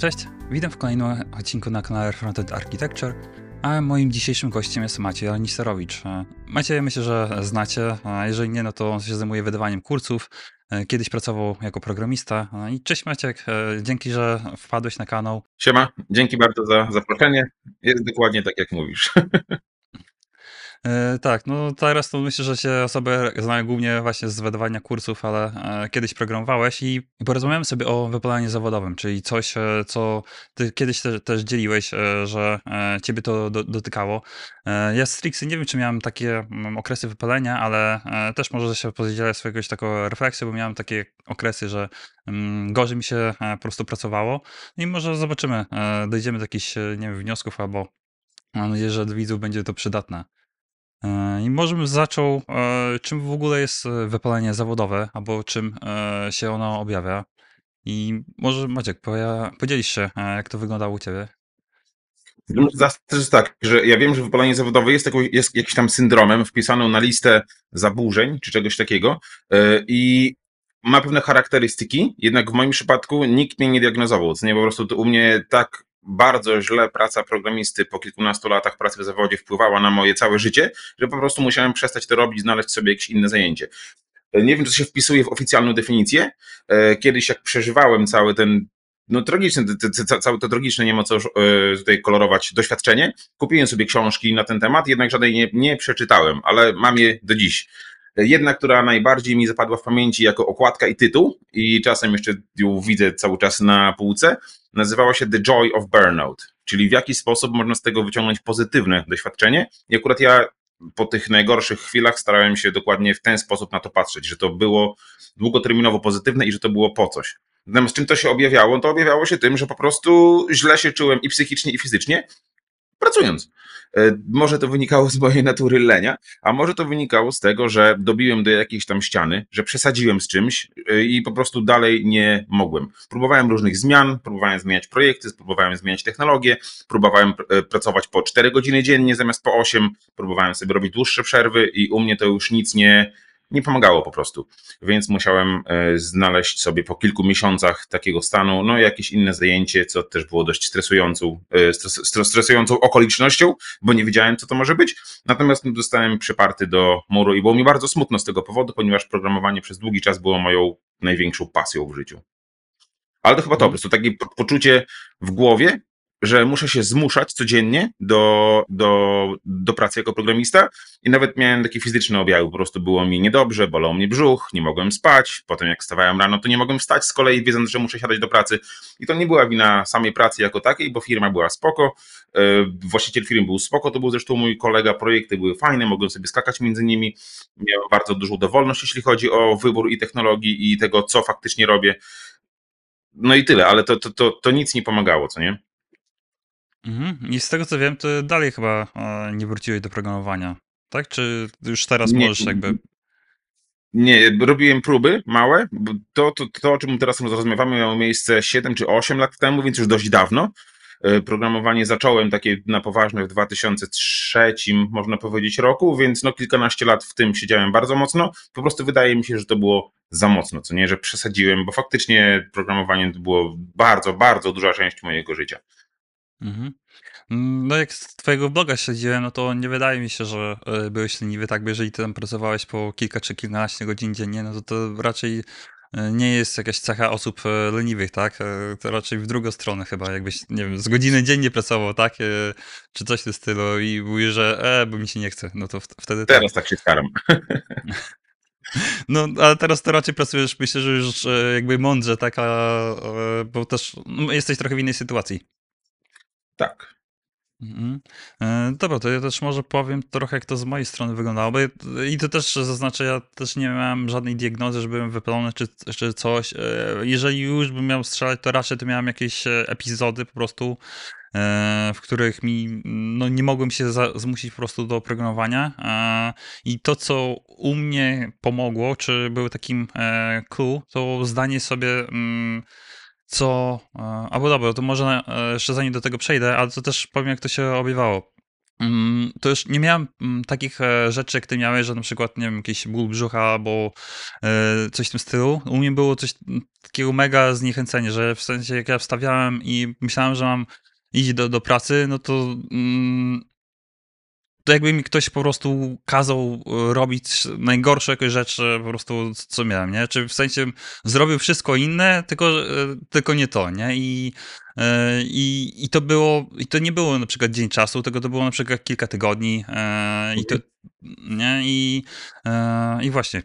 Cześć, witam w kolejnym odcinku na kanale Frontend Architecture, a moim dzisiejszym gościem jest Maciej Anisterowicz. Maciej myślę, że znacie, a jeżeli nie, no to on się zajmuje wydawaniem kursów. Kiedyś pracował jako programista. I cześć Maciek, dzięki, że wpadłeś na kanał. Siema, dzięki bardzo za zaproszenie. Jest dokładnie tak, jak mówisz. E, tak, no teraz to myślę, że się osoby znają głównie właśnie z wydawania kursów, ale e, kiedyś programowałeś i porozmawiamy sobie o wypalaniu zawodowym, czyli coś, e, co ty kiedyś te, też dzieliłeś, że ciebie to do, dotykało. Ja z Trixy nie wiem, czy miałem takie mm, okresy wypalenia, ale też może się podzielę swojego taką refleksję, bo miałem takie okresy, że mm, gorzej mi się po prostu pracowało i może zobaczymy, dojdziemy do jakichś, nie wiem, wniosków albo mam nadzieję, że dla widzów będzie to przydatne. E, I może bym zaczął, e, czym w ogóle jest e, wypalenie zawodowe, albo czym się ono objawia. I może Maciek, podzielisz się, jak to wyglądało u ciebie? No, jest tak, że ja wiem, że wypalenie zawodowe jest, taką, jest jakimś tam syndromem wpisaną na listę zaburzeń czy czegoś takiego i ma pewne charakterystyki, jednak w moim przypadku nikt mnie nie diagnozował, co nie po prostu u mnie tak bardzo źle praca programisty po kilkunastu latach pracy w zawodzie wpływała na moje całe życie, że po prostu musiałem przestać to robić, znaleźć sobie jakieś inne zajęcie. Nie wiem, czy to się wpisuje w oficjalną definicję. E, kiedyś, jak przeżywałem cały ten no tragiczne, całe to tragiczne, nie ma co e, tutaj kolorować doświadczenie. Kupiłem sobie książki na ten temat, jednak żadnej nie, nie przeczytałem, ale mam je do dziś. Jedna, która najbardziej mi zapadła w pamięci jako okładka i tytuł, i czasem jeszcze ją widzę cały czas na półce, nazywała się The Joy of Burnout, czyli w jaki sposób można z tego wyciągnąć pozytywne doświadczenie. I akurat ja po tych najgorszych chwilach starałem się dokładnie w ten sposób na to patrzeć, że to było długoterminowo pozytywne i że to było po coś. Natomiast czym to się objawiało? To objawiało się tym, że po prostu źle się czułem i psychicznie, i fizycznie, pracując. E, może to wynikało z mojej natury lenia, a może to wynikało z tego, że dobiłem do jakiejś tam ściany, że przesadziłem z czymś e, i po prostu dalej nie mogłem. Próbowałem różnych zmian, próbowałem zmieniać projekty, próbowałem zmieniać technologię, próbowałem e, pracować po 4 godziny dziennie zamiast po 8, próbowałem sobie robić dłuższe przerwy i u mnie to już nic nie, nie pomagało po prostu. Więc musiałem e, znaleźć sobie po kilku miesiącach takiego stanu, no jakieś inne zajęcie, co też było dość stresującą, e, stres, stresującą okolicznością, bo nie wiedziałem, co to może być. Natomiast zostałem przyparty do muru i było mi bardzo smutno z tego powodu, ponieważ programowanie przez długi czas było moją największą pasją w życiu. Ale to chyba to, po prostu takie poczucie w głowie, że muszę się zmuszać codziennie do, do, do pracy jako programista i nawet miałem takie fizyczne objawy, po prostu było mi niedobrze, bolał mnie brzuch, nie mogłem spać, potem jak wstawałem rano, to nie mogłem wstać z kolei, wiedząc, że muszę siadać do pracy. I to nie była wina samej pracy jako takiej, bo firma była spoko, e, właściciel firmy był spoko, to był zresztą mój kolega, projekty były fajne, mogłem sobie skakać między nimi, miałem bardzo dużą dowolność, jeśli chodzi o wybór i technologii i tego, co faktycznie robię, no i tyle, ale to, to, to, to nic nie pomagało, co nie? Mhm. I z tego co wiem, to dalej chyba e, nie wróciłeś do programowania, tak? Czy już teraz nie, możesz jakby... Nie, robiłem próby małe. To, to, to, o czym teraz rozmawiamy, miało miejsce 7 czy 8 lat temu, więc już dość dawno. E, programowanie zacząłem takie na poważne w 2003, można powiedzieć, roku, więc no kilkanaście lat w tym siedziałem bardzo mocno. Po prostu wydaje mi się, że to było za mocno, co nie, że przesadziłem, bo faktycznie programowanie to było bardzo, bardzo duża część mojego życia. Mhm. No jak z twojego bloga śledziłem, no to nie wydaje mi się, że e, byłeś leniwy, tak? Bo jeżeli ty tam pracowałeś po kilka czy kilkanaście godzin dziennie, no to to raczej e, nie jest jakaś cecha osób e, leniwych, tak? To raczej w drugą stronę chyba, jakbyś, nie wiem, z godziny dziennie pracował, tak? Czy coś w tym stylu i mówi, że e, bo mi się nie chce, no to wtedy tak. Teraz tak się staram. No, ale teraz to raczej pracujesz, myślę, że już jakby mądrze, tak? A, bo też no, jesteś trochę w innej sytuacji. Tak. Mhm. E, dobra, to ja też może powiem trochę, jak to z mojej strony wyglądało. I to też zaznaczę, ja też nie miałem żadnej diagnozy, że byłem wypalony czy, czy coś. E, jeżeli już bym miał strzelać, to raczej to miałem jakieś e, epizody po prostu, w których mi no, nie mogłem się za, zmusić po prostu do programowania. I to, co u mnie pomogło, czy był takim clue, to zdanie sobie mm, co. E, albo dobra, to może e, jeszcze zanim do tego przejdę, ale to też powiem, jak to się objawiało. mm, to już nie miałem mm, takich e, rzeczy, jak ty miałeś, że na przykład, nie wiem, jakiś ból brzucha albo coś w tym stylu. U mnie było coś mm, takiego mega zniechęcenie, że w sensie jak ja wstawiałem i myślałem, że mam iść do, do pracy, no to mm, to jakby mi ktoś po prostu kazał e, robić najgorsze jakieś rzeczy, po prostu co miałem, nie? Czy w sensie zrobił wszystko inne, tylko, e, tylko nie to, nie? I, e, i, I to było, i to nie było na przykład dzień czasu, tylko to było na przykład kilka tygodni i to, nie? I, i właśnie,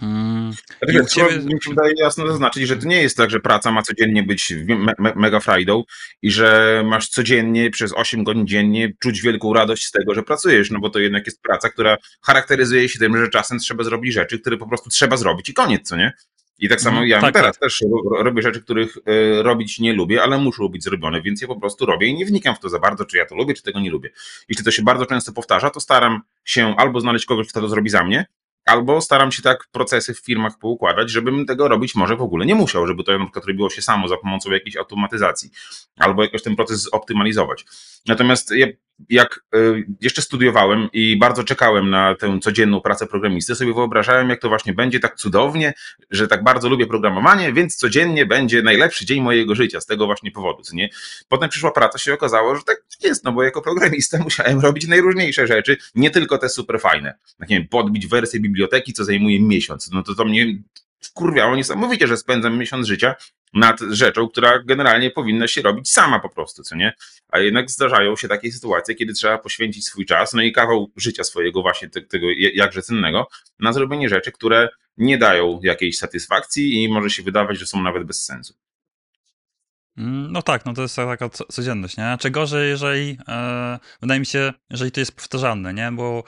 Mm, I u ciebie... Mi się wydaje jasno zaznaczyć, że to nie jest tak, że praca ma codziennie być me me mega frajdą i że masz codziennie przez 8 godzin dziennie czuć wielką radość z tego, że pracujesz, no bo to jednak jest praca, która charakteryzuje się tym, że czasem trzeba zrobić rzeczy, które po prostu trzeba zrobić i koniec, co nie? I tak samo mm, ja tak, teraz tak. też robię rzeczy, których y, robić nie lubię, ale muszą być zrobione, więc je po prostu robię i nie wnikam w to za bardzo, czy ja to lubię, czy tego nie lubię. Jeśli to się bardzo często powtarza, to staram się albo znaleźć kogoś, kto to zrobi za mnie, Albo staram się tak procesy w firmach poukładać, żebym tego robić może w ogóle nie musiał, żeby to na przykład robiło się samo za pomocą jakiejś automatyzacji, albo jakoś ten proces zoptymalizować. Natomiast ja, jak y, jeszcze studiowałem i bardzo czekałem na tę codzienną pracę programisty, sobie wyobrażałem, jak to właśnie będzie tak cudownie, że tak bardzo lubię programowanie, więc codziennie będzie najlepszy dzień mojego życia z tego właśnie powodu. Nie? Potem przyszła praca, się okazało, że tak jest, no bo jako programista musiałem robić najróżniejsze rzeczy, nie tylko te super fajne. Tak nie wiem, podbić wersję biblioteki, co zajmuje miesiąc. No to to mnie wkurwiało niesamowicie, że spędzam miesiąc życia nad rzeczą, która generalnie powinna się robić sama po prostu, co nie? A jednak zdarzają się takie sytuacje, kiedy trzeba poświęcić swój czas, no i kawał życia swojego właśnie tego jakże cennego, na zrobienie rzeczy, które nie dają jakiejś satysfakcji i może się wydawać, że są nawet bez sensu. Mm, no tak, no to jest taka codzienność, nie? Czy gorzej, jeżeli, e, wydaje mi się, jeżeli to jest powtarzalne, nie? Bo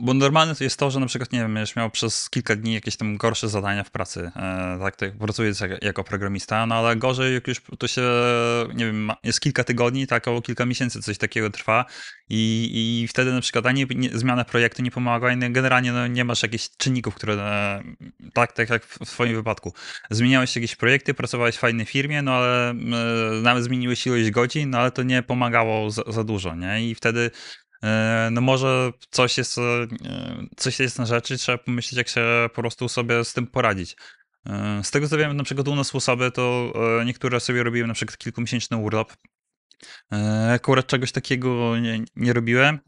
bo normalne to jest to, że na przykład, nie wiem, będziesz miał przez kilka dni jakieś tam gorsze zadania w pracy, e, tak, tak pracując jako programista, no ale gorzej, jak już to się, nie wiem, jest kilka tygodni, tak, około kilka miesięcy coś takiego trwa i, i wtedy na przykład ani zmiana projektu nie pomaga, ani generalnie no, nie masz jakichś czynników, które, e, tak, tak jak w swoim wypadku. Zmieniałeś jakieś projekty, pracowałeś w fajnej firmie, no ale e, nawet zmieniłeś ilość godzin, no ale to nie pomagało za, za dużo, nie? I wtedy no może coś jest, e, coś jest na rzeczy, trzeba pomyśleć, jak się po prostu sobie z tym poradzić. E, z tego co wiem, na przykład u nas sposoby, to niektóre sobie robiły na przykład kilkumiesięczny urlop. Akurat czegoś takiego nie, nie robiłem.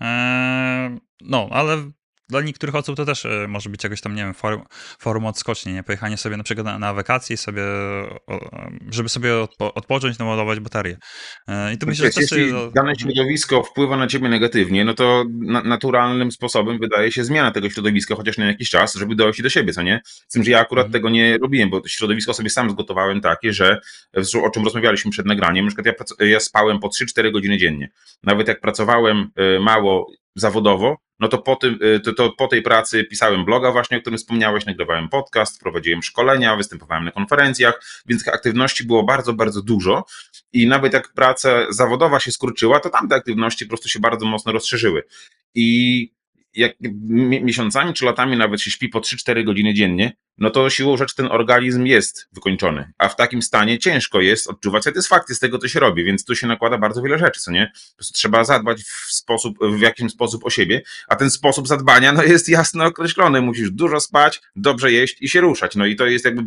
No, ale dla niektórych osób to też e, może być jakoś tam, nie wiem, form, formą odskoczni, nie? Pojechanie sobie na przykład na, na wakacje sobie, żeby sobie odpo, odpocząć, naładować baterię. E, I to myślę, że jeśli dane środowisko wpływa na ciebie negatywnie, no to na, naturalnym sposobem wydaje się zmiana tego środowiska, chociaż na jakiś czas, żeby dojść do siebie, co nie? Z tym, że ja akurat mhm. tego nie robiłem, bo środowisko sobie sam zgotowałem takie, że o czym rozmawialiśmy przed nagraniem, na przykład ja, ja spałem po 3-4 godziny dziennie. Nawet jak pracowałem e, mało zawodowo, no to po, tym, y, to, to po tej pracy pisałem bloga właśnie, o którym wspomniałeś, nagrywałem podcast, prowadziłem szkolenia, występowałem na konferencjach, więc tych aktywności było bardzo, bardzo dużo i nawet jak praca zawodowa się skurczyła, to tamte aktywności po prostu się bardzo mocno rozszerzyły. I jak miesiącami czy latami nawet się śpi po 3-4 godziny dziennie, no to siłą rzeczy ten organizm jest wykończony, a w takim stanie ciężko jest odczuwać satysfakcję z tego, co się robi, więc tu się nakłada bardzo wiele rzeczy, co nie? Po prostu trzeba zadbać w sposób, w jakiś sposób o siebie, a ten sposób zadbania, no jest jasno określony, musisz dużo spać, dobrze jeść i się ruszać, no i to jest jakby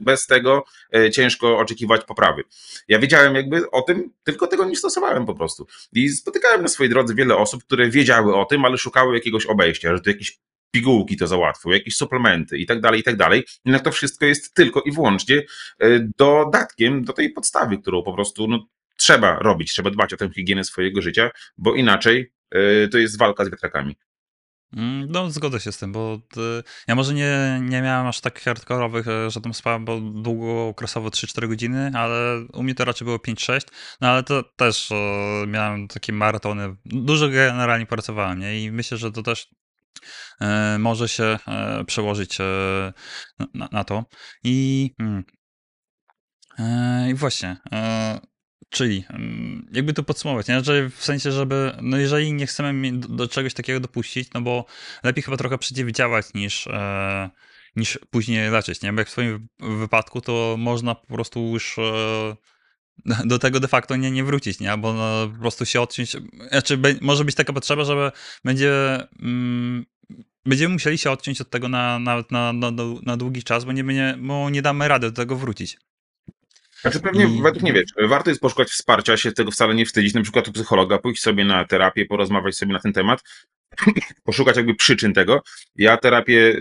bez tego e, ciężko oczekiwać poprawy. Ja wiedziałem jakby o tym, tylko tego nie stosowałem po prostu i spotykałem na swojej drodze wiele osób, które wiedziały o tym, ale szukały jakiegoś obejścia, że to jakiś pigułki to załatwią, jakieś suplementy i tak dalej, i tak dalej. Jednak to wszystko jest tylko i wyłącznie e, dodatkiem do tej podstawy, którą po prostu no, trzeba robić, trzeba dbać o tę higienę swojego życia, bo inaczej e, to jest walka z wiatrakami. Mm, no, zgodzę się z tym, bo ja może nie, nie miałem aż tak hardkorowych, e, że tam spałem bo długookresowo 3-4 godziny, ale u mnie to raczej było 5-6, no ale to też miałem takie maratony, dużo generalnie pracowałem, nie? I myślę, że to też E, może się e, przełożyć e, na, to. I, hmm, i właśnie, czyli mm, jakby to podsumować, nie? Że w sensie, żeby, no jeżeli nie chcemy do, do czegoś takiego dopuścić, no bo lepiej chyba trochę przeciwdziałać niż niż później leczyć, nie? Bo jak w twoim wypadku, to można po prostu już do tego de facto nie, nie wrócić, nie? Bo no, po prostu się odciąć. Znaczy, może być taka potrzeba, żeby będzie. Mm, będziemy musieli się odciąć od tego na, na, na, na, na długi czas, bo nie, nie, bo nie damy rady do tego wrócić. Znaczy pewnie, I... według mnie, wiesz, warto jest poszukać wsparcia, się tego wcale nie wstydzić, na przykład u psychologa, pójść sobie na terapię, porozmawiać sobie na ten temat, poszukać jakby przyczyn tego. Ja terapię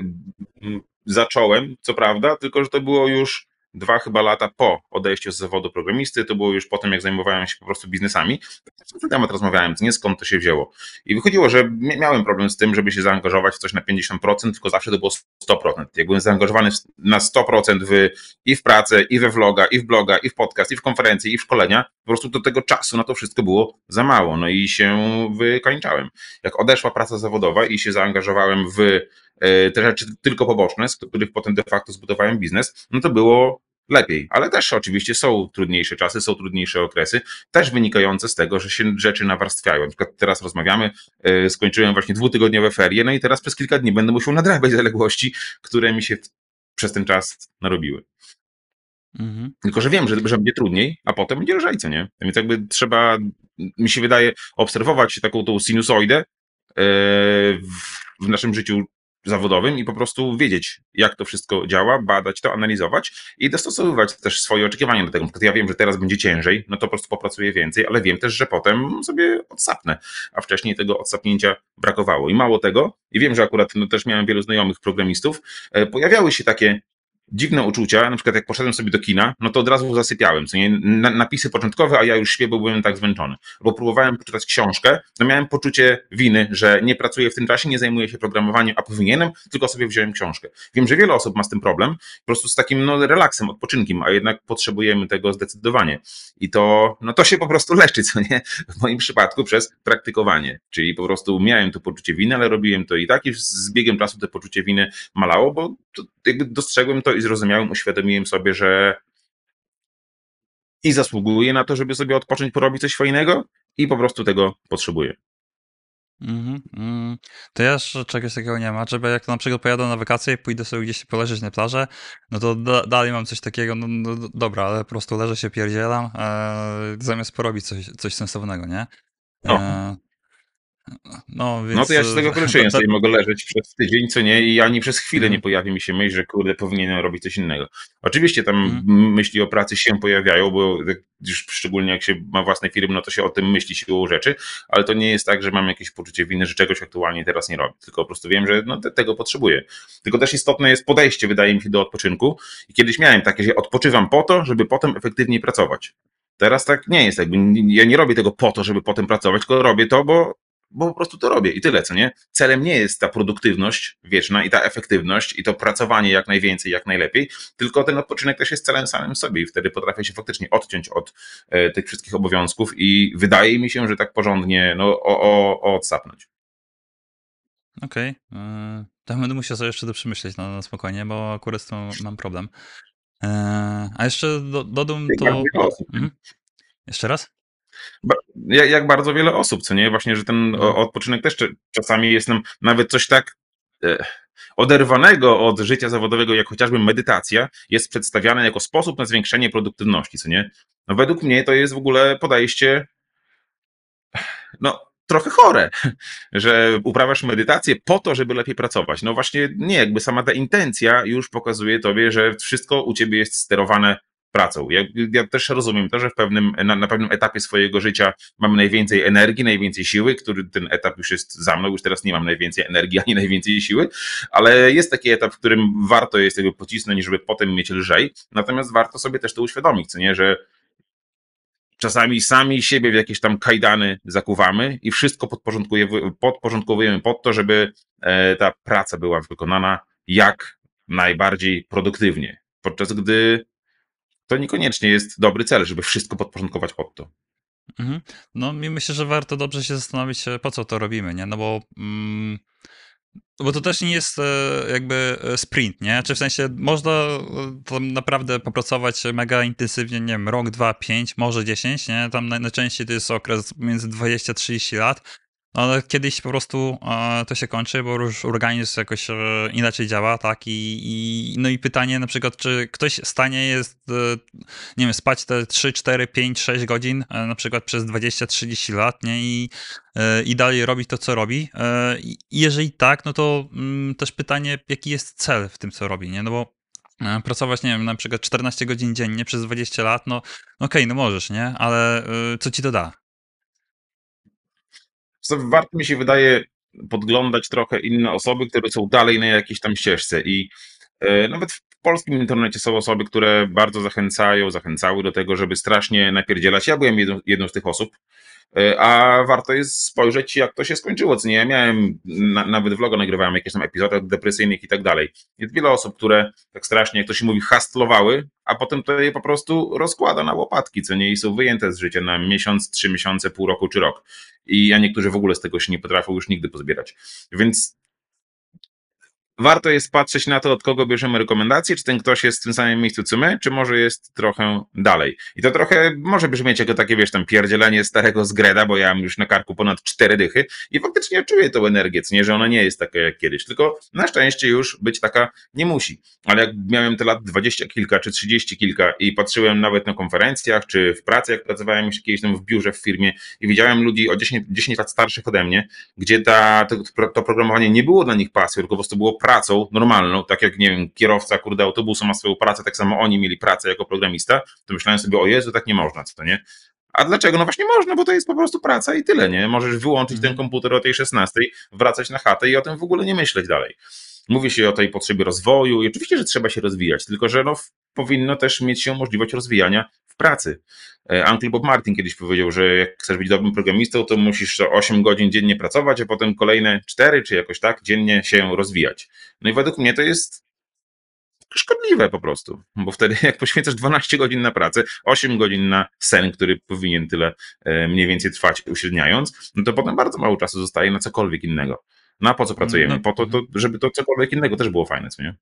mm, zacząłem, co prawda, tylko że to było już dwa chyba lata po odejściu z zawodu programisty, to było już po tym, jak zajmowałem się po prostu biznesami, na temat rozmawiałem, nie skąd to się wzięło. I wychodziło, że miałem problem z tym, żeby się zaangażować w coś na 50%, tylko zawsze to było 100%. Jak byłem zaangażowany na 100% w, i w pracę, i we vloga, i w bloga, i w podcast, i w konferencje, i w szkolenia, po prostu do tego czasu na to wszystko było za mało. No i się wykańczałem. Jak odeszła praca zawodowa i się zaangażowałem w te rzeczy tylko poboczne, z których potem de facto zbudowałem biznes, no to było lepiej. Ale też oczywiście są trudniejsze czasy, są trudniejsze okresy, też wynikające z tego, że się rzeczy nawarstwiają. Na przykład teraz rozmawiamy, e, skończyłem właśnie dwutygodniowe ferie, no i teraz przez kilka dni będę musiał nadrabiać zaległości, które mi się przez ten czas narobiły. Mhm. Tylko, że wiem, że, że będzie trudniej, a potem będzie lżej, co nie? Więc jakby trzeba, mi się wydaje, obserwować taką tą sinusoidę e, w naszym życiu zawodowym i po prostu wiedzieć, jak to wszystko działa, badać to, analizować i dostosowywać też swoje oczekiwania do tego. Na ja wiem, że teraz będzie ciężej, no to po prostu popracuję więcej, ale wiem też, że potem sobie odsapnę, a wcześniej tego odsapnięcia brakowało. I mało tego, i wiem, że akurat no, też miałem wielu znajomych programistów, e, pojawiały się takie dziwne uczucia, na przykład jak poszedłem sobie do kina, no to od razu zasypiałem, co nie, napisy początkowe, a ja już śpię, bo byłem tak zmęczony. Bo próbowałem poczytać książkę, no miałem poczucie winy, że nie pracuję w tym czasie, nie zajmuję się programowaniem, a powinienem, tylko sobie wziąłem książkę. Wiem, że wiele osób ma z tym problem, po prostu z takim no, relaksem, odpoczynkiem, a jednak potrzebujemy tego zdecydowanie. I to, no to się po prostu leczy, co nie? W moim przypadku przez praktykowanie, czyli po prostu miałem to poczucie winy, ale robiłem to i tak i z biegiem czasu to poczucie winy malało, bo to, jakby dostrzegłem to i zrozumiałem, uświadomiłem sobie, że i zasługuję na to, żeby sobie odpocząć, porobić coś fajnego i po prostu tego potrzebuję. Mm -hmm. To ja jeszcze czegoś takiego nie ma, żeby jak na przykład pojadę na wakacje i pójdę sobie gdzieś poleżeć na plażę, no to da dalej mam coś takiego, no, no, dobra, ale po prostu leżę się pierdzielam, e, zamiast porobić coś, coś sensownego, nie? E, no, więc... no to ja się z tego korzystam, sobie mogę leżeć przez tydzień, co nie, i ani przez chwilę nie pojawi mi się myśl, że kurde, powinienem robić coś innego. Oczywiście tam mm. myśli o pracy się pojawiają, bo już szczególnie jak się ma własne firmy, no to się o tym myśli siłą rzeczy, ale to nie jest tak, że mam jakieś poczucie winy, że czegoś aktualnie teraz nie robię, tylko po prostu wiem, że no, te, tego potrzebuję. Tylko też istotne jest podejście, wydaje mi się, do odpoczynku i kiedyś miałem takie, że odpoczywam po to, żeby potem efektywniej pracować. Teraz tak nie jest, jakby ja nie robię tego po to, żeby potem pracować, tylko robię to, bo bo po prostu to robię i tyle, co nie? Celem nie jest ta produktywność wieczna i ta efektywność i to pracowanie jak najwięcej, jak najlepiej, tylko ten odpoczynek też jest celem samym sobie i wtedy potrafię się faktycznie odciąć od e, tych wszystkich obowiązków i wydaje mi się, że tak porządnie no, o, o, o odsapnąć. Okej. Okay. E, to będę musiał sobie jeszcze to przemyśleć na, na spokojnie, bo akurat z tym mam problem. E, a jeszcze do, dodam to... Mhm. Jeszcze raz? Jak bardzo wiele osób, co nie? Właśnie, że ten no. odpoczynek też czasami jest nam nawet coś tak e, oderwanego od życia zawodowego, jak chociażby medytacja, jest przedstawiane jako sposób na zwiększenie produktywności, co nie? No według mnie to jest w ogóle podejście no, trochę chore, że uprawiasz medytację po to, żeby lepiej pracować. No właśnie nie, jakby sama ta intencja już pokazuje tobie, że wszystko u ciebie jest sterowane pracą. Ja, ja, też rozumiem to, że w pewnym, na, na, pewnym etapie swojego życia mam najwięcej energii, najwięcej siły, który ten etap już jest za mną, już teraz nie mam najwięcej energii ani najwięcej siły, ale jest taki etap, w którym warto jest tego pocisnąć, żeby potem mieć lżej, natomiast warto sobie też to uświadomić, co nie, że czasami sami siebie w jakieś tam kajdany zakuwamy i wszystko podporządkowujemy pod to, żeby e, ta praca była wykonana jak najbardziej produktywnie. Podczas gdy to niekoniecznie jest dobry cel, żeby wszystko podporządkować pod to. Mhm. No i myślę, że warto dobrze się zastanowić, e, po co to robimy, nie? No bo... Mm, bo to też nie jest e, jakby e, sprint, nie? Czy w sensie można tam naprawdę popracować mega intensywnie, nie wiem, rok, dwa, pięć, może dziesięć, nie? Tam najczęściej to jest okres między 20 a 30 lat, ale kiedyś po prostu to się kończy, bo już organizm jakoś e, inaczej działa, tak? I, i, no i pytanie na przykład, czy ktoś w stanie jest, e, nie wiem, spać te 3, 4, 5, 6 godzin, e, na przykład przez 20-30 lat, nie? I, I dalej robić to, co robi. I jeżeli tak, no to mm, też pytanie, jaki jest cel w tym, co robi, nie? No bo pracować, nie wiem, na przykład 14 godzin dziennie przez 20 lat, no okej, okay, no możesz, nie? Ale co ci to da? Warto mi się wydaje podglądać trochę inne osoby, które są dalej na jakiejś tam ścieżce i e, nawet w polskim internecie są osoby, które bardzo zachęcają, zachęcały do tego, żeby strasznie napierdzielać. Ja byłem jedną, jedną z tych osób, a warto jest spojrzeć, jak to się skończyło. Co nie, ja miałem, na, nawet vloga nagrywałem jakieś tam epizody depresyjnych i tak dalej. Jest wiele osób, które tak strasznie, jak to się mówi, hastlowały, a potem to je po prostu rozkłada na łopatki, co nie, i są wyjęte z życia na miesiąc, trzy miesiące, pół roku czy rok. I a niektórzy w ogóle z tego się nie potrafią już nigdy pozbierać. Więc warto jest patrzeć na to, od kogo bierzemy rekomendacje, czy ten ktoś jest w tym samym miejscu co my, czy może jest trochę dalej. I to trochę może brzmieć jako takie, wiesz, tam pierdzielenie starego zgreda, bo ja mam już na karku ponad cztery dychy i faktycznie czuję tą energię, co nie, że ona nie jest taka jak kiedyś, tylko na szczęście już być taka nie musi. Ale jak miałem te lat dwadzieścia kilka, czy trzydzieści kilka i patrzyłem nawet na konferencjach, czy w pracy, jak pracowałem już kiedyś tam w biurze, w firmie i widziałem ludzi o 10, 10 lat starszych ode mnie, gdzie ta, to, to programowanie nie było dla nich pasją, tylko po prostu było pracą normalną, tak jak, nie wiem, kierowca, kurde, autobusu ma swoją pracę, tak samo oni mieli pracę jako programista, to myślałem sobie, o Jezu, tak nie można, co to nie? A dlaczego? No właśnie można, bo to jest po prostu praca i tyle, nie? Możesz wyłączyć ten Mhm. komputer o tej 16, wracać na chatę i o tym w ogóle nie myśleć dalej. Mówi się o tej potrzebie rozwoju i oczywiście, że trzeba się rozwijać, tylko że no, powinno też mieć się możliwość rozwijania w pracy. E, Uncle Bob Martin kiedyś powiedział, że jak chcesz być dobrym programistą, to musisz 8 godzin dziennie pracować, a potem kolejne 4 czy jakoś tak dziennie się rozwijać. No i według mnie to jest szkodliwe po prostu, bo wtedy jak poświęcasz 12 godzin na pracę, 8 godzin na sen, który powinien tyle e, mniej więcej trwać uśredniając, no to potem bardzo mało czasu zostaje na cokolwiek innego. No a po co pracujemy? No, Po to, to, żeby to cokolwiek innego też było fajne, co nie?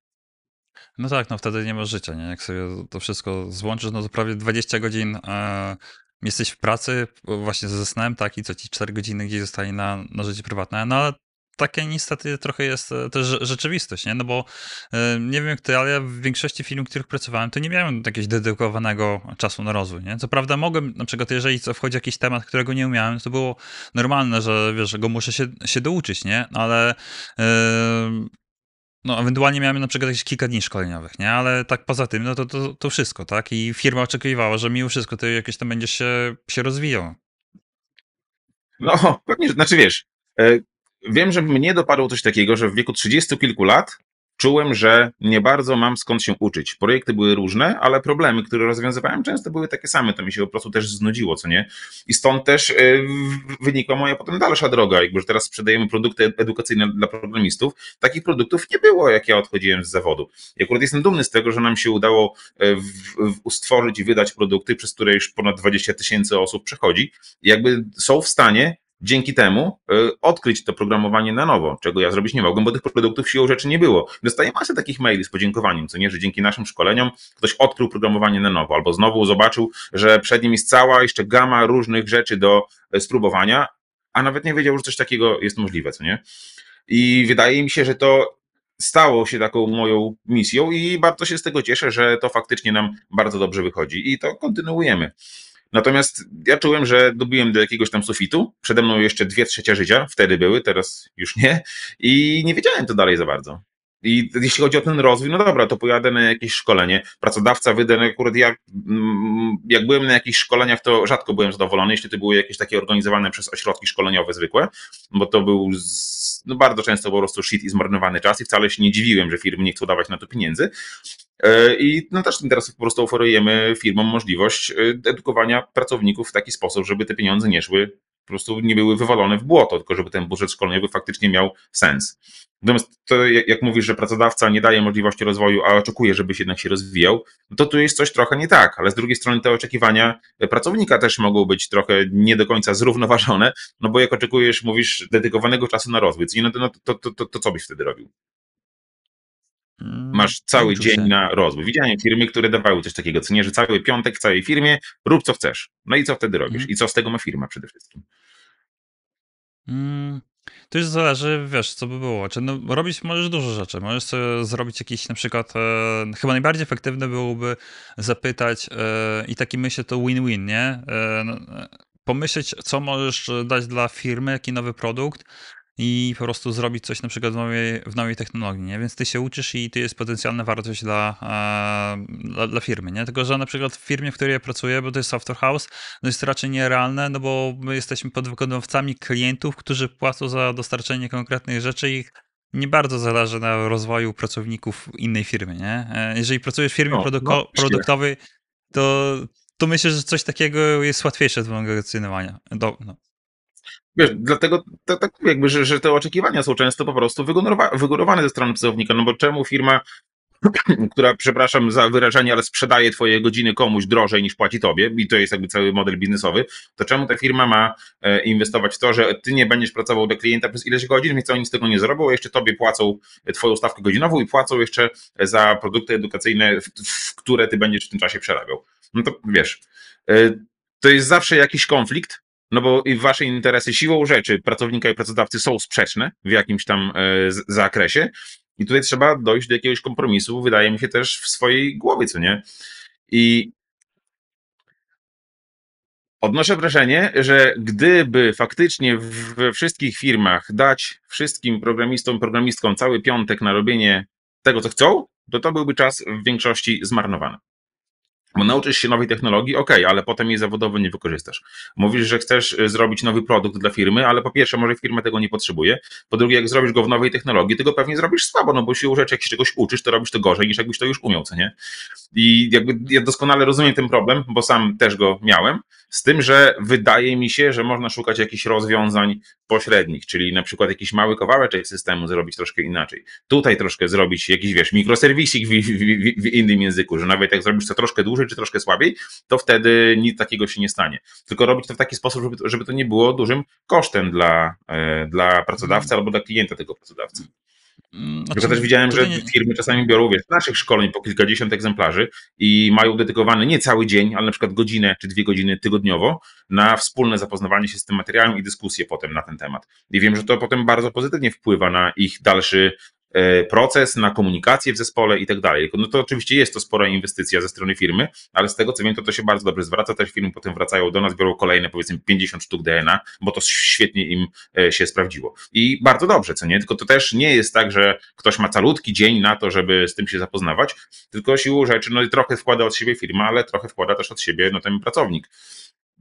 No tak, no wtedy nie masz życia, nie? Jak sobie to wszystko złączysz, no to prawie 20 godzin e, jesteś w pracy właśnie ze snem, tak? I co ci 4 godziny gdzieś zostaje na, na życie prywatne. No ale takie niestety trochę jest e, też rze- rzeczywistość, nie? No bo e, nie wiem jak ty, ale ja w większości filmów, w których pracowałem, to nie miałem jakiegoś dedykowanego czasu na rozwój, nie? Co prawda mogłem, na przykład jeżeli wchodzi jakiś temat, którego nie umiałem, to było normalne, że wiesz, że go muszę się, się douczyć, nie? Ale e, no, ewentualnie miałem na przykład jakieś kilka dni szkoleniowych, nie? Ale tak poza tym, no to, to, to wszystko, tak? I firma oczekiwała, że mimo wszystko ty jakieś tam będziesz się, się rozwijał. No, pewnie, znaczy wiesz, wiem, że mnie dopadło coś takiego, że w wieku 30 kilku lat czułem, że nie bardzo mam skąd się uczyć. Projekty były różne, ale problemy, które rozwiązywałem, często były takie same. To mi się po prostu też znudziło, co nie? I stąd też w- wynikła moja potem dalsza droga, jakby że teraz sprzedajemy produkty edukacyjne dla programistów. Takich produktów nie było, jak ja odchodziłem z zawodu. I akurat jestem dumny z tego, że nam się udało w, ustworzyć i wydać produkty, przez które już ponad 20 tysięcy osób przechodzi. I jakby są w stanie dzięki temu y, odkryć to programowanie na nowo, czego ja zrobić nie mogłem, bo tych produktów siłą rzeczy nie było. Dostaję masę takich maili z podziękowaniem, co nie, że dzięki naszym szkoleniom ktoś odkrył programowanie na nowo, albo znowu zobaczył, że przed nim jest cała jeszcze gama różnych rzeczy do e, spróbowania, a nawet nie wiedział, że coś takiego jest możliwe, co nie? I wydaje mi się, że to stało się taką moją misją i bardzo się z tego cieszę, że to faktycznie nam bardzo dobrze wychodzi i to kontynuujemy. Natomiast ja czułem, że dobiłem do jakiegoś tam sufitu. Przede mną jeszcze dwie trzecie życia, wtedy były, teraz już nie. I nie wiedziałem to dalej za bardzo. I jeśli chodzi o ten rozwój, no dobra, to pojadę na jakieś szkolenie. Pracodawca wyda, no akurat ja, mm, jak byłem na jakichś szkoleniach, to rzadko byłem zadowolony, jeśli to były jakieś takie organizowane przez ośrodki szkoleniowe zwykłe, bo to był z, no bardzo często po prostu shit i zmarnowany czas i wcale się nie dziwiłem, że firmy nie chcą dawać na to pieniędzy. E, I no też teraz po prostu oferujemy firmom możliwość e, edukowania pracowników w taki sposób, żeby te pieniądze nie szły, po prostu nie były wywalone w błoto, tylko żeby ten budżet szkoleniowy faktycznie miał sens. Natomiast to, jak mówisz, że pracodawca nie daje możliwości rozwoju, a oczekuje, żebyś jednak się rozwijał, no to tu jest coś trochę nie tak, ale z drugiej strony te oczekiwania pracownika też mogą być trochę nie do końca zrównoważone, no bo jak oczekujesz, mówisz, dedykowanego czasu na rozwój, no to, no to, to, to, to co byś wtedy robił? Mm, masz cały dzień się. na rozwój. Widziałem firmy, które dawały coś takiego, co nie, że cały piątek w całej firmie rób co chcesz. No i co wtedy robisz? Mhm. I co z tego ma firma przede wszystkim? To już zależy, wiesz, co by było. Czy no, robić możesz dużo rzeczy. Możesz sobie zrobić jakiś na przykład, e, chyba najbardziej efektywne byłoby zapytać e, i taki myślę to win-win, nie? E, no, e, pomyśleć, co możesz dać dla firmy, jaki nowy produkt i po prostu zrobić coś na przykład w nowej, w nowej technologii, nie? Więc ty się uczysz i to jest potencjalna wartość dla, e, dla, dla, firmy, nie? Tylko, że na przykład w firmie, w której ja pracuję, bo to jest software house, no jest raczej nierealne, no bo my jesteśmy podwykonawcami klientów, którzy płacą za dostarczenie konkretnych rzeczy i nie bardzo zależy na rozwoju pracowników innej firmy, nie? E, jeżeli pracujesz w firmie no, no, produktowej, to, to myślę, że coś takiego jest łatwiejsze do negocjowania. Do, no. Wiesz, dlatego to, tak jakby, że, że te oczekiwania są często po prostu wygórowane ze strony pracownika, no bo czemu firma która, przepraszam za wyrażenie, ale sprzedaje twoje godziny komuś drożej niż płaci tobie i to jest jakby cały model biznesowy, to czemu ta firma ma e, inwestować w to, że ty nie będziesz pracował dla klienta przez ileś godzin, więc oni z tego nie zrobią, jeszcze tobie płacą twoją stawkę godzinową i płacą jeszcze za produkty edukacyjne, w które ty będziesz w tym czasie przerabiał. No to wiesz, e, to jest zawsze jakiś konflikt, no bo i wasze interesy siłą rzeczy pracownika i pracodawcy są sprzeczne w jakimś tam e, zakresie i tutaj trzeba dojść do jakiegoś kompromisu, wydaje mi się też w swojej głowie, co nie? I odnoszę wrażenie, że gdyby faktycznie we wszystkich firmach dać wszystkim programistom, programistkom cały piątek na robienie tego, co chcą, to to byłby czas w większości zmarnowany. Bo nauczysz się nowej technologii, ok, ale potem jej zawodowo nie wykorzystasz. Mówisz, że chcesz y, zrobić nowy produkt dla firmy, ale po pierwsze, może firma tego nie potrzebuje. Po drugie, jak zrobisz go w nowej technologii, to go pewnie zrobisz słabo, no bo siłą rzeczy, jak się czegoś uczysz, to robisz to gorzej niż jakbyś to już umiał, co nie? I jakby ja doskonale rozumiem ten problem, bo sam też go miałem, z tym, że wydaje mi się, że można szukać jakichś rozwiązań pośrednich, czyli na przykład jakiś mały kawałeczek systemu zrobić troszkę inaczej. Tutaj troszkę zrobić jakiś, wiesz, mikroserwisik w, w, w, innym języku, że nawet jak zrobisz to troszkę dłużej czy troszkę słabiej, to wtedy nic takiego się nie stanie. Tylko robić to w taki sposób, żeby, żeby to nie było dużym kosztem dla, e, dla pracodawcy albo dla klienta tego pracodawcy. Mm, znaczy, ja też widziałem, że nie... firmy czasami biorą wiesz, naszych szkoleń po kilkadziesiąt egzemplarzy i mają dedykowany nie cały dzień, ale na przykład godzinę czy dwie godziny tygodniowo na wspólne zapoznawanie się z tym materiałem i dyskusję potem na ten temat. I wiem, że to potem bardzo pozytywnie wpływa na ich dalszy proces, na komunikację w zespole i tak dalej. No to oczywiście jest to spora inwestycja ze strony firmy, ale z tego co wiem, to to się bardzo dobrze zwraca. Też firmy potem wracają do nas, biorą kolejne powiedzmy 50 sztuk DNA, bo to świetnie im e, się sprawdziło. I bardzo dobrze, co nie? Tylko to też nie jest tak, że ktoś ma calutki dzień na to, żeby z tym się zapoznawać, tylko siłą rzeczy, no i trochę wkłada od siebie firma, ale trochę wkłada też od siebie no, ten pracownik.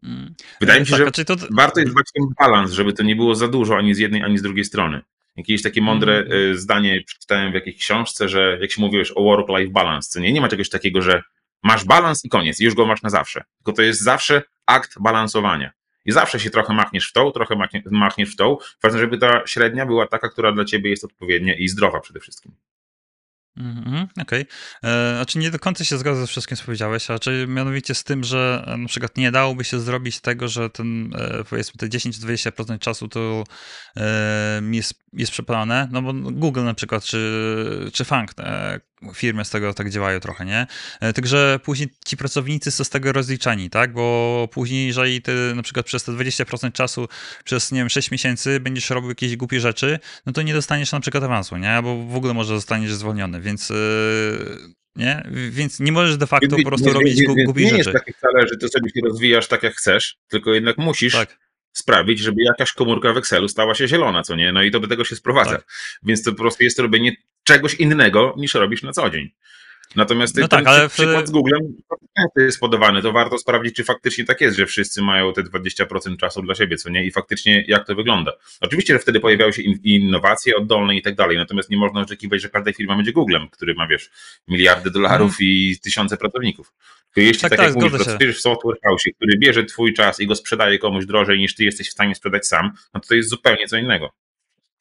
Mm. Wydaje mi się, tak, że to... warto jest dbać ten balans, żeby to nie było za dużo ani z jednej, ani z drugiej strony. Jakieś takie mądre mm. zdanie przeczytałem w jakiejś książce, że jak się mówiłeś o work-life balance, to nie, nie ma czegoś takiego, że masz balans i koniec, już go masz na zawsze. Tylko to jest zawsze akt balansowania. I zawsze się trochę machniesz w tą, trochę machniesz w tą, ważne, żeby ta średnia była taka, która dla ciebie jest odpowiednia i zdrowa przede wszystkim. Mhm, okej. Okay. E, znaczy nie do końca się zgadzam ze wszystkim, co powiedziałeś, a czy mianowicie z tym, że e, na przykład nie dałoby się zrobić tego, że ten e, powiedzmy te 10-20% czasu to jest, jest przepalane, no bo Google na przykład, czy, czy Funk, firmy z tego tak działają trochę, nie? Także później ci pracownicy są z tego rozliczani, tak? Bo później, jeżeli ty na przykład przez te 20% czasu, przez, nie wiem, 6 miesięcy będziesz robił jakieś głupie rzeczy, no to nie dostaniesz na przykład awansu, nie? Bo w ogóle może zostaniesz zwolniony, więc... Yy, nie? Więc nie możesz de facto po prostu nie, robić głupich rzeczy. Nie jest takie wcale, że ty sobie się rozwijasz tak jak chcesz, tylko jednak musisz tak. Sprawić, żeby jakaś komórka w Excelu stała się zielona, co nie? No i to do tego się sprowadza. Tak. Więc to po prostu jest robienie czegoś innego niż robisz na co dzień. Natomiast no ten tak, ale przykład z Googlem jest podawany, to warto sprawdzić, czy faktycznie tak jest, że wszyscy mają te 20% czasu dla siebie, co nie? I faktycznie jak to wygląda. Oczywiście, że wtedy pojawiają się innowacje oddolne i tak dalej, natomiast nie można oczekiwać, że każda firma będzie Googlem, który ma, wiesz, miliardy dolarów hmm. i tysiące pracowników. Jeśli tak, tak, tak jak mówisz, pracujesz w software house, który bierze twój czas i go sprzedaje komuś drożej niż ty jesteś w stanie sprzedać sam, no to to jest zupełnie co innego.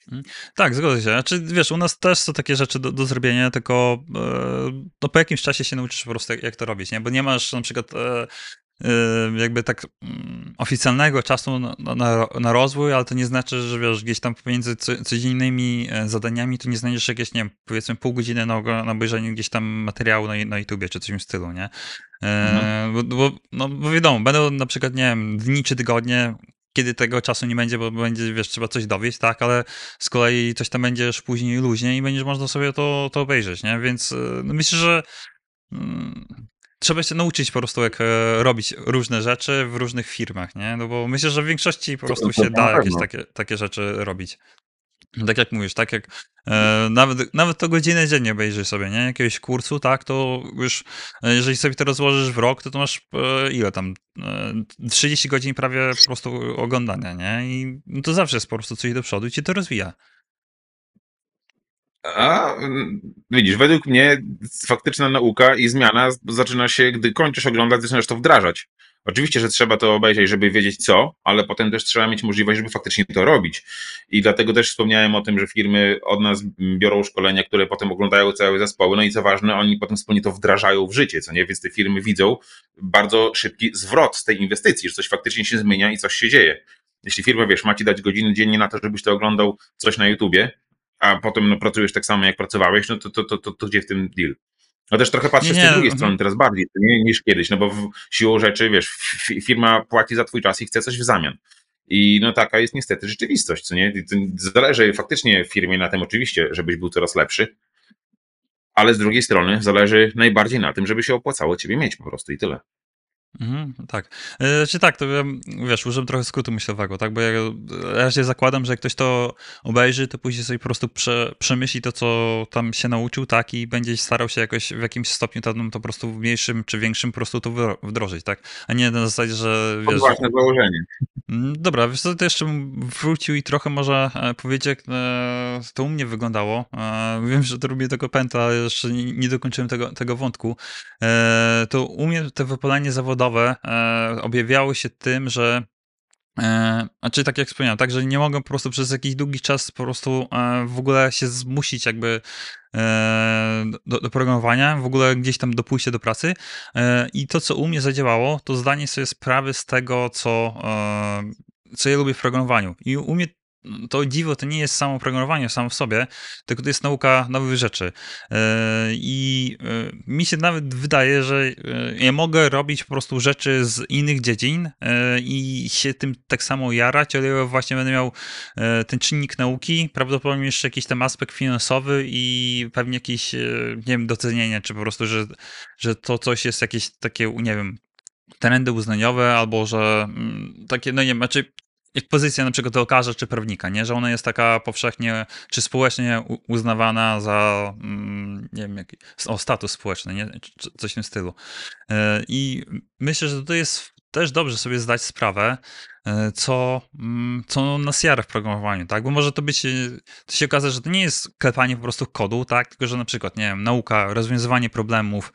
Mhm. Tak, zgodzę się. Znaczy, wiesz, u nas też są takie rzeczy do, do zrobienia, tylko e, no, po jakimś czasie się nauczysz po prostu, jak, jak to robić, nie? Bo nie masz na przykład e, e, jakby tak mm, oficjalnego czasu na, na, na, rozwój, ale to nie znaczy, że wiesz, gdzieś tam pomiędzy co, codziennymi e, zadaniami to nie znajdziesz jakieś, nie wiem, powiedzmy pół godziny na, na obejrzenie gdzieś tam materiału na, na YouTubie czy coś w tym stylu, nie? E, mhm. bo, bo, no, bo wiadomo, będą na przykład, nie wiem, dni czy tygodnie, kiedy tego czasu nie będzie, bo będzie, wiesz, trzeba coś dowieść, tak, ale z kolei coś tam będziesz później luźniej i będziesz można sobie to, to obejrzeć, nie? Więc e, no myślę, że mm, trzeba się nauczyć po prostu, jak e, robić różne rzeczy w różnych firmach, nie? No bo myślę, że w większości po prostu się da jakieś takie, takie rzeczy robić. Tak jak mówisz, tak jak e, nawet, nawet to godzinę dziennie obejrzysz sobie, nie? Jakiegoś kursu, tak, to już e, jeżeli sobie to rozłożysz w rok, to to masz e, ile tam? E, 30 godzin prawie po prostu oglądania, nie? I no to zawsze jest po prostu coś do przodu i cię to rozwija. A mm, widzisz, według mnie faktyczna nauka i zmiana zaczyna się, gdy kończysz oglądać, zaczynasz to wdrażać. Oczywiście, że trzeba to obejrzeć, żeby wiedzieć co, ale potem też trzeba mieć możliwość, żeby faktycznie to robić. I dlatego też wspomniałem o tym, że firmy od nas biorą szkolenia, które potem oglądają całe zespoły, no i co ważne, oni potem wspólnie to wdrażają w życie, co nie? Więc te firmy widzą bardzo szybki zwrot z tej inwestycji, że coś faktycznie się zmienia i coś się dzieje. Jeśli firma, wiesz, ma ci dać godziny dziennie na to, żebyś to oglądał coś na YouTubie, a potem no, pracujesz tak samo, jak pracowałeś, no to, to, to, to, to gdzie w tym deal? No też trochę patrzę Nie, z tej nie, drugiej mhm. strony teraz bardziej nie, niż kiedyś, no bo w, siłą rzeczy, wiesz, fi- firma płaci za twój czas i chce coś w zamian. I no taka jest niestety rzeczywistość, co nie? Zależy faktycznie firmie na tym oczywiście, żebyś był coraz lepszy, ale z drugiej strony zależy najbardziej na tym, żeby się opłacało ciebie mieć po prostu i tyle. Mhm, tak. E, Czy tak, to wiesz, użyłem trochę skrótu myślowego, tak, bo ja, się zakładam, że jak ktoś to obejrzy, to później sobie po prostu prze, przemyśli to, co tam się nauczył, tak, i będzie starał się jakoś w jakimś stopniu tam to po prostu w mniejszym czy większym po prostu to wdro- wdrożyć, tak, a nie na zasadzie, że wiesz, Odważne założenie. Mm, Dobra, wiesz co, to jeszcze wrócił i trochę może e, powiedzieć, jak e, to u mnie wyglądało. Wiem, że to robię tego pęta, ale jeszcze nie, dokończyłem tego, tego wątku. To u mnie te wypalenie zawodowe e, objawiało się tym, że E, tak jak wspomniałem, tak, że nie mogę po prostu przez jakiś długi czas po prostu e, w ogóle się zmusić jakby e, do, do programowania, w ogóle gdzieś tam do do pracy. I to, co u mnie zadziałało, to zdanie sobie sprawy z tego, co, co ja lubię w programowaniu. I u mnie to dziwo to nie jest samo programowanie samo w sobie, tylko to jest nauka nowych rzeczy. E, I e, mi się nawet wydaje, że e, ja mogę robić po prostu rzeczy z innych dziedzin i się tym tak samo jarać, ale ja właśnie będę miał ten czynnik nauki, prawdopodobnie jeszcze jakiś tam aspekt finansowy i pewnie jakieś, nie wiem, docenienie, czy po prostu, że, że to coś jest jakieś takie, nie wiem, trendy uznaniowe, albo że mm, takie, no nie wiem, znaczy jak pozycja na przykład lekarza czy prawnika, nie? że ona jest taka powszechnie czy społecznie uznawana za, mm, nie wiem, jaki, o, status społeczny, nie? Coś w tym stylu. E, I myślę, że to jest też dobrze sobie zdać sprawę, co, mm, co nas jara w programowaniu, tak? Bo może to być, e, to się okazać, że to nie jest klepanie po prostu kodu, tak? Tylko, że na przykład, nie wiem, nauka, rozwiązywanie problemów,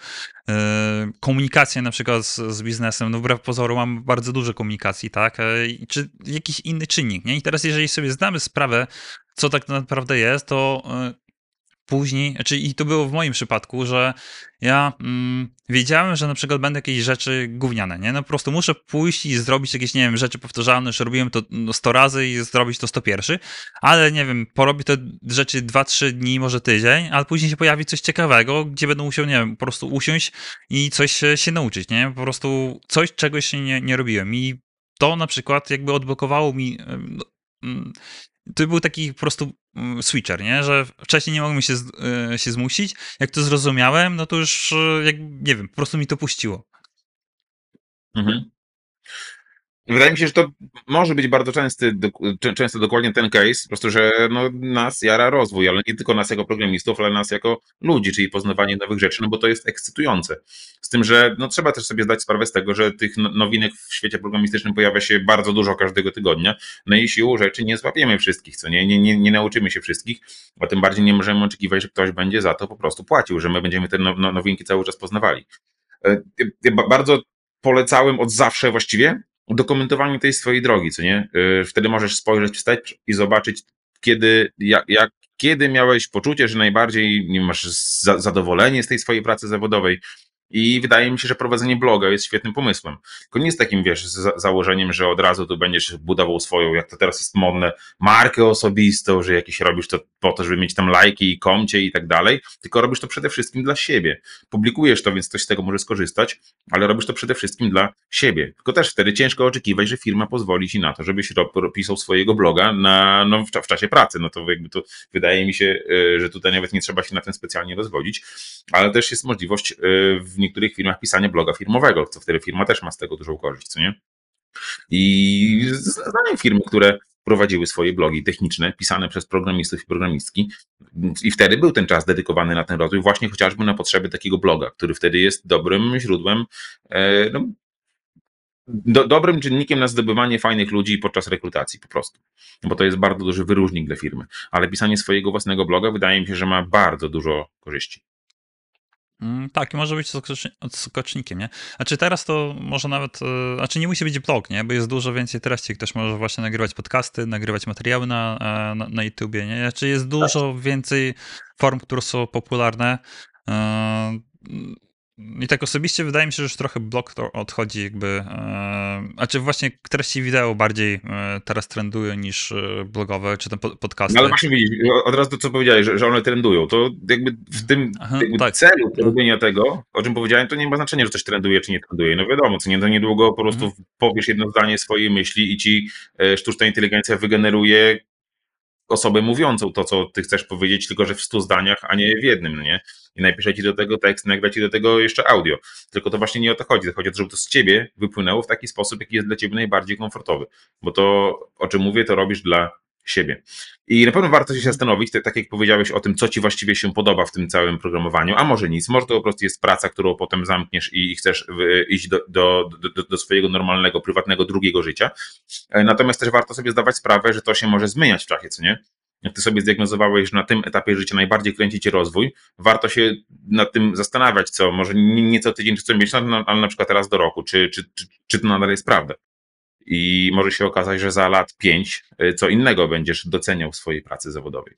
e, komunikacja na przykład z, z biznesem, no wbrew pozorom mam bardzo dużo komunikacji, tak? E, Czy jakiś inny czynnik, nie? I teraz jeżeli sobie zdamy sprawę, co tak naprawdę jest, to e, później, znaczy i to było w moim przypadku, że ja mm, wiedziałem, że na przykład będą jakieś rzeczy gówniane, nie? No po prostu muszę pójść i zrobić jakieś, nie wiem, rzeczy powtarzalne, już robiłem to no, 100 razy i zrobić to 101, ale nie wiem, porobię te rzeczy 2-3 dni, może tydzień, ale później się pojawi coś ciekawego, gdzie będę musiał, nie wiem, po prostu usiąść i coś się, nauczyć, nie? Po prostu coś, czegoś nie, nie robiłem i to na przykład jakby odblokowało mi no, mm, to był taki po prostu mm, switcher, nie? że wcześniej nie mogłem się, e, się zmusić. Jak to zrozumiałem, no to już, e, jak, nie wiem, po prostu mi to puściło. Mhm. Wydaje mi się, że to może być bardzo częsty, często dokładnie ten case, po prostu, że no, nas jara rozwój, ale nie tylko nas jako programistów, ale nas jako ludzi, czyli poznawanie nowych rzeczy, no bo to jest ekscytujące. Z tym, że no, trzeba też sobie zdać sprawę z tego, że tych no- nowinek w świecie programistycznym pojawia się bardzo dużo każdego tygodnia, no i siłą rzeczy nie złapiemy wszystkich, co nie, nie, nie, nie nauczymy się wszystkich, a tym bardziej nie możemy oczekiwać, że ktoś będzie za to po prostu płacił, że my będziemy te no, no, nowinki cały czas poznawali. E, Bardzo polecałem od zawsze właściwie udokumentowanie tej swojej drogi, co nie? Y, Wtedy możesz spojrzeć wstecz i zobaczyć, kiedy, jak, jak, kiedy miałeś poczucie, że najbardziej nie masz za, zadowolenie z tej swojej pracy zawodowej, I wydaje mi się, że prowadzenie bloga jest świetnym pomysłem. Tylko nie jest takim, wiesz, za założeniem, że od razu tu będziesz budował swoją, jak to teraz jest modne, markę osobistą, że jakieś robisz to po to, żeby mieć tam lajki i komcie i tak dalej, tylko robisz to przede wszystkim dla siebie. Publikujesz to, więc ktoś z tego może skorzystać, ale robisz to przede wszystkim dla siebie. Tylko też wtedy ciężko oczekiwać, że firma pozwoli ci na to, żebyś pisał swojego bloga na, no, w, czasie pracy. No to jakby to wydaje mi się, e, że tutaj nawet nie trzeba się na tym specjalnie rozwodzić, ale też jest możliwość e, w niektórych firmach pisania bloga firmowego, co wtedy firma też ma z tego dużą korzyść, co nie? I znam firmy, które prowadziły swoje blogi techniczne, pisane przez programistów i programistki. I wtedy był ten czas dedykowany na ten rozwój, właśnie chociażby na potrzeby takiego bloga, który wtedy jest dobrym źródłem, e, no, do, dobrym czynnikiem na zdobywanie fajnych ludzi podczas rekrutacji po prostu. Bo to jest bardzo duży wyróżnik dla firmy. Ale pisanie swojego własnego bloga wydaje mi się, że ma bardzo dużo korzyści. Mm, tak, i może być skocznikiem, nie? Znaczy teraz to może nawet, e, znaczy nie musi być blog, nie? Bo jest dużo więcej treści, ktoś może właśnie nagrywać podcasty, nagrywać materiały na, e, na, na YouTubie, nie? Znaczy jest dużo tak. więcej form, które są popularne. I tak osobiście wydaje mi się, że już trochę blog odchodzi jakby, e, a czy właśnie treści wideo bardziej e, teraz trendują niż e, blogowe, czy ten podcasty. No ale właśnie widzisz, od razu to co powiedziałeś, że, że one trendują, to jakby w tym Aha, jakby tak. celu robienia tego, o czym powiedziałem, to nie ma znaczenia, że coś trenduje, czy nie trenduje. No wiadomo, co nie, to niedługo po prostu mhm. powiesz jedno zdanie swojej myśli i ci sztuczna inteligencja wygeneruje osobę mówiącą to, co ty chcesz powiedzieć, tylko że w stu zdaniach, a nie w jednym, nie? I napisze ci do tego tekst, nagra ci do tego jeszcze audio. Tylko to właśnie nie o to chodzi. Chodzi o to, żeby to z ciebie wypłynęło w taki sposób, jaki jest dla ciebie najbardziej komfortowy. Bo to, o czym mówię, to robisz dla siebie. I na pewno warto się zastanowić, tak jak powiedziałeś o tym, co ci właściwie się podoba w tym całym programowaniu, a może nic, może to po prostu jest praca, którą potem zamkniesz i chcesz iść do, do, do, do swojego normalnego, prywatnego, drugiego życia. E, natomiast też warto sobie zdawać sprawę, że to się może zmieniać w czasie, co nie? jak ty sobie zdiagnozowałeś, że na tym etapie życia najbardziej kręci cię rozwój, warto się nad tym zastanawiać, co może nie co tydzień czy co miesiąc, ale na przykład teraz do roku, czy, czy, czy, czy to nadal jest prawda i może się okazać, że za lat pięć y, co innego będziesz doceniał w swojej pracy zawodowej.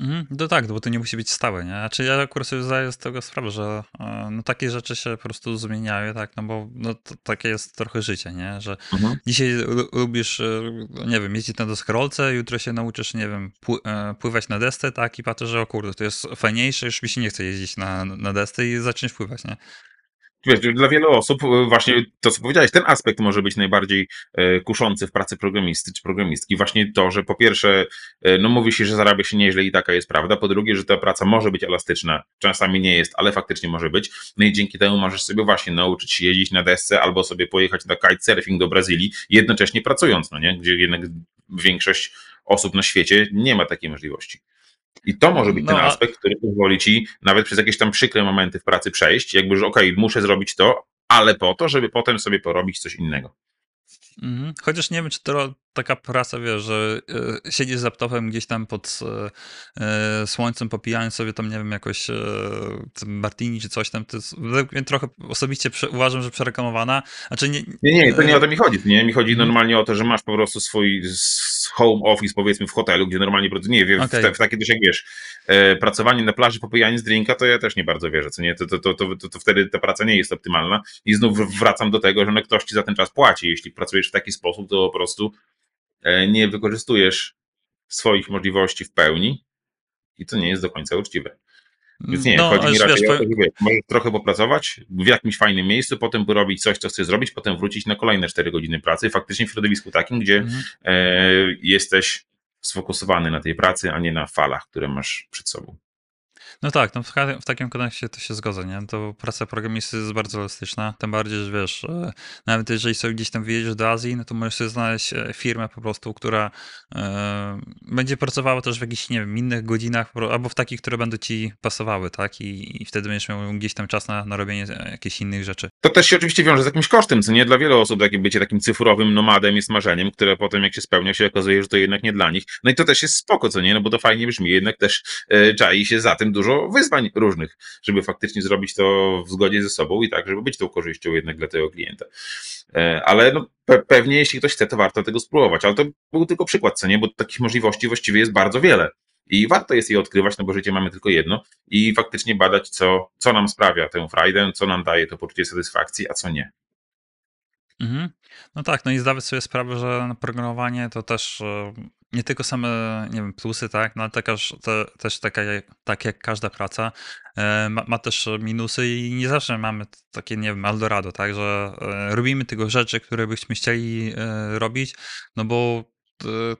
Mhm, no tak, bo to nie musi być stałe, nie? Znaczy ja akurat sobie zdaję z tego sprawę, że e, no, takie rzeczy się po prostu zmieniają, tak, no bo no, to, takie jest trochę życie, nie? Że mhm. dzisiaj lubisz, e, nie wiem, jeździć na deskorolce, jutro się nauczysz, nie wiem, e, pływać na desce, tak, i patrzysz, że o kurde, to jest fajniejsze, już mi się nie chce jeździć na, na desce i zaczniesz pływać, nie? Wiesz, dla wielu osób e, właśnie to, co powiedziałeś, ten aspekt może być najbardziej e, kuszący w pracy programisty czy programistki. Właśnie to, że po pierwsze, e, no mówi się, że zarabia się nieźle i taka jest prawda. Po drugie, że ta praca może być elastyczna. Czasami nie jest, ale faktycznie może być. No i dzięki temu możesz sobie właśnie nauczyć się jeździć na desce albo sobie pojechać na kitesurfing do Brazylii, jednocześnie pracując, no nie? Gdzie jednak większość osób na świecie nie ma takiej możliwości. I to może być no, ten aspekt, który pozwoli ci nawet przez jakieś tam przykre momenty w pracy przejść, jakby, że okej, okay, muszę zrobić to, ale po to, żeby potem sobie porobić coś innego. Mhm. Chociaż nie wiem, czy to taka praca, wiesz, że y, siedzisz z laptopem gdzieś tam pod y, słońcem, popijając sobie tam, nie wiem, jakoś y, martini czy coś tam, to jest trochę osobiście prze, uważam, że przereklamowana. Znaczy nie, nie, nie, to nie o to mi chodzi. Nie, mi chodzi mhm. normalnie o to, że masz po prostu swój home office, powiedzmy, w hotelu, gdzie normalnie, nie wiem, okay. w, w, takie też jak wiesz, e, pracowanie na plaży, popijanie z drinka, to ja też nie bardzo wierzę, co nie, to, to, to, to, to wtedy ta praca nie jest optymalna i znów wracam do tego, że no ktoś ci za ten czas płaci. Jeśli pracujesz w taki sposób, to po prostu e, nie wykorzystujesz swoich możliwości w pełni i to nie jest do końca uczciwe. Więc nie, no, chodzi mi raczej wiesz, o to, że możesz trochę popracować w jakimś fajnym miejscu, potem porobić coś, co chcesz zrobić, potem wrócić na kolejne 4 godziny pracy, faktycznie w środowisku takim, gdzie mhm. e, jesteś sfokusowany na tej pracy, a nie na falach, które masz przed sobą. No tak, no w, w, takim kontekście to się zgodzę, nie? To praca programisty jest bardzo elastyczna, tym bardziej, że wiesz, e, nawet jeżeli sobie gdzieś tam wyjedziesz do Azji, no to możesz sobie znaleźć e, firmę po prostu, która e, będzie pracowała też w jakichś, nie wiem, innych godzinach, albo w takich, które będą ci pasowały, tak? I, i wtedy będziesz miał gdzieś tam czas na, na robienie e, jakichś innych rzeczy. To też się oczywiście wiąże z jakimś kosztem, co nie? Dla wielu osób takie bycie takim cyfrowym nomadem jest marzeniem, które potem jak się spełnia, się okazuje, że to jednak nie dla nich. No i to też jest spoko, co nie? No bo to fajnie brzmi, jednak też e, czai się za tym dużo wyzwań różnych, żeby faktycznie zrobić to w zgodzie ze sobą i tak, żeby być tą korzyścią jednak dla tego klienta. E, ale no, pe pewnie jeśli ktoś chce, to warto tego spróbować, ale to był tylko przykład, co nie, bo takich możliwości właściwie jest bardzo wiele. I warto jest je odkrywać, no bo życie mamy tylko jedno i faktycznie badać, co, co nam sprawia tę frajdę, co nam daje to poczucie satysfakcji, a co nie. Mhm. No tak, no i zdawać sobie sprawę, że programowanie to też e, nie tylko same, nie wiem, plusy, tak, no ale też, te, też taka, tak jak każda praca, e, ma, ma też minusy i nie zawsze mamy takie, nie wiem, Eldorado, tak, że e, robimy tego rzeczy, które byśmy chcieli robić, no bo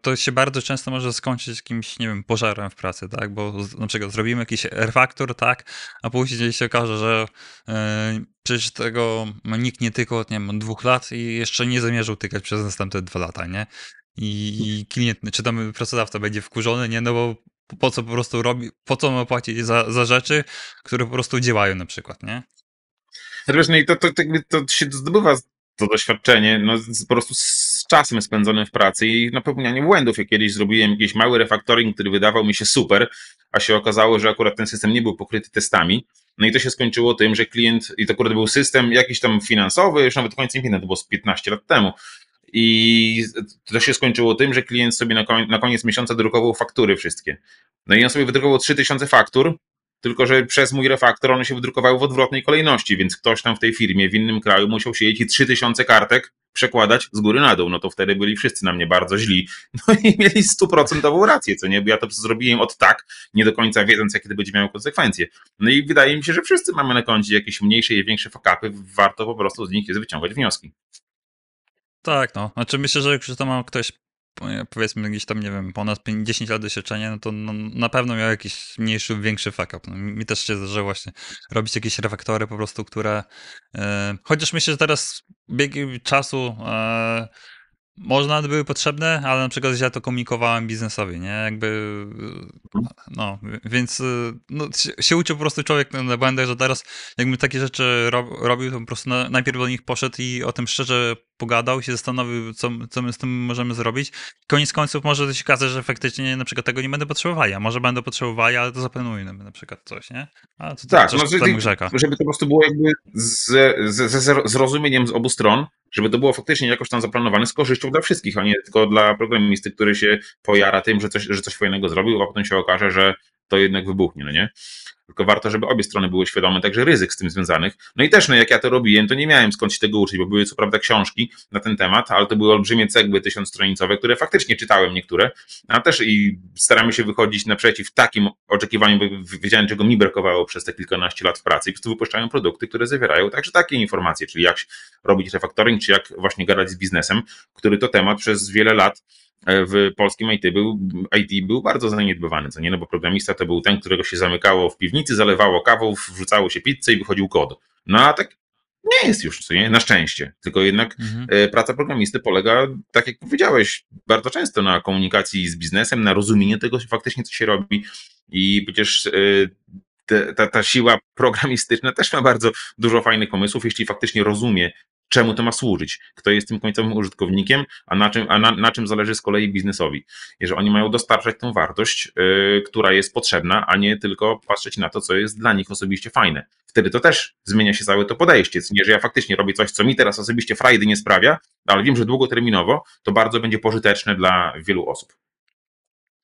to- się bardzo często może skończyć jakimś, nie wiem, pożarem w pracy, tak, bo na przykład zrobimy jakiś refaktor, tak, a później się okaże, że e, przecież tego nikt nie tykał, nie wiem, od dwóch lat i jeszcze nie zamierzył tykać przez następne dwa lata, nie? I, klient, czy tam pracodawca będzie wkurzony, nie? No bo po- co po prostu robi, po co ma płacić za, za rzeczy, które po prostu działają na przykład, nie? No wiesz, no i to, to, to, to się zdobywa to doświadczenie, no po prostu z czasem spędzonym w pracy i na popełnianie błędów. Ja kiedyś zrobiłem jakiś mały refaktoring, który wydawał mi się super, a się okazało, że akurat ten system nie był pokryty testami. No i to się skończyło tym, że klient, i to akurat był system jakiś tam finansowy, już nawet końca nie to było z 15 lat temu. I to się skończyło tym, że klient sobie na, koń, na koniec miesiąca drukował faktury wszystkie. No i on sobie wydrukował 3000 faktur, tylko że przez mój refaktor one się wydrukowały w odwrotnej kolejności, więc ktoś tam w tej firmie w innym kraju musiał siedzieć i 3000 kartek przekładać z góry na dół. No to wtedy byli wszyscy na mnie bardzo źli. No i mieli stuprocentową rację, co nie? Bo ja to zrobiłem od tak, nie do końca wiedząc, jakie to będzie miało konsekwencje. No i wydaje mi się, że wszyscy mamy na koncie jakieś mniejsze i większe fakapy, warto po prostu z nich wyciągać wnioski. Tak, no. Znaczy myślę, że jak już to ma ktoś powiedzmy gdzieś tam, nie wiem, ponad 5, 10 lat doświadczenia, no to no, na pewno miał jakiś mniejszy, większy fuck up. No, mi też się zdarzyło właśnie robić jakieś refaktory po prostu, które e, chociaż myślę, że teraz biegi czasu e, może nawet były potrzebne, ale na przykład ja to komunikowałem biznesowi, nie? Jakby, no, więc e, no, się, uczy po prostu człowiek na błędach, że teraz jakbym takie rzeczy rob, robił, to po prostu na, najpierw do nich poszedł i o tym szczerze pogadał, się zastanowił, co, co my z tym możemy zrobić. Koniec końców może się okazać, że faktycznie na przykład tego nie będę potrzebowali, a może będę potrzebowali, ale to zaplanujmy na przykład coś, nie? A to Tak, coś no, żeby, żeby to po prostu było jakby z, z, ze zrozumieniem z obu stron, żeby to było faktycznie jakoś tam zaplanowane z korzyścią dla wszystkich, a nie tylko dla programisty, który się pojara tym, że coś, że coś fajnego zrobił, a potem się okaże, że to jednak wybuchnie, no nie? Tylko warto, żeby obie strony były świadome także ryzyk z tym związanych. No i też, no jak ja to robiłem, to nie miałem skąd się tego uczyć, bo były co prawda książki na ten temat, ale to były olbrzymie cegły tysiącstronicowe, które faktycznie czytałem niektóre, a też i staramy się wychodzić naprzeciw takim oczekiwaniom, bo wiedziałem, czego mi brakowało przez te kilkanaście lat w pracy i po prostu wypuszczają produkty, które zawierają także takie informacje, czyli jak robić refaktoring, czy jak właśnie gadać z biznesem, który to temat przez wiele lat w polskim IT był, IT był bardzo zaniedbywany, co nie, no bo programista to był ten, którego się zamykało w piwnicy, zalewało kawą, wrzucało się pizzę i wychodził kod. No a tak nie jest już, co nie, na szczęście, tylko jednak mhm. praca programisty polega, tak jak powiedziałeś, bardzo często na komunikacji z biznesem, na rozumieniu tego faktycznie, co się robi i przecież ta, ta siła programistyczna też ma bardzo dużo fajnych pomysłów, jeśli faktycznie rozumie, czemu to ma służyć, kto jest tym końcowym użytkownikiem, a na czym, a na, na czym zależy z kolei biznesowi. I że oni mają dostarczać tą wartość, yy, która jest potrzebna, a nie tylko patrzeć na to, co jest dla nich osobiście fajne. Wtedy to też zmienia się całe to podejście. Nie, że ja faktycznie robię coś, co mi teraz osobiście frajdy nie sprawia, ale wiem, że długoterminowo to bardzo będzie pożyteczne dla wielu osób.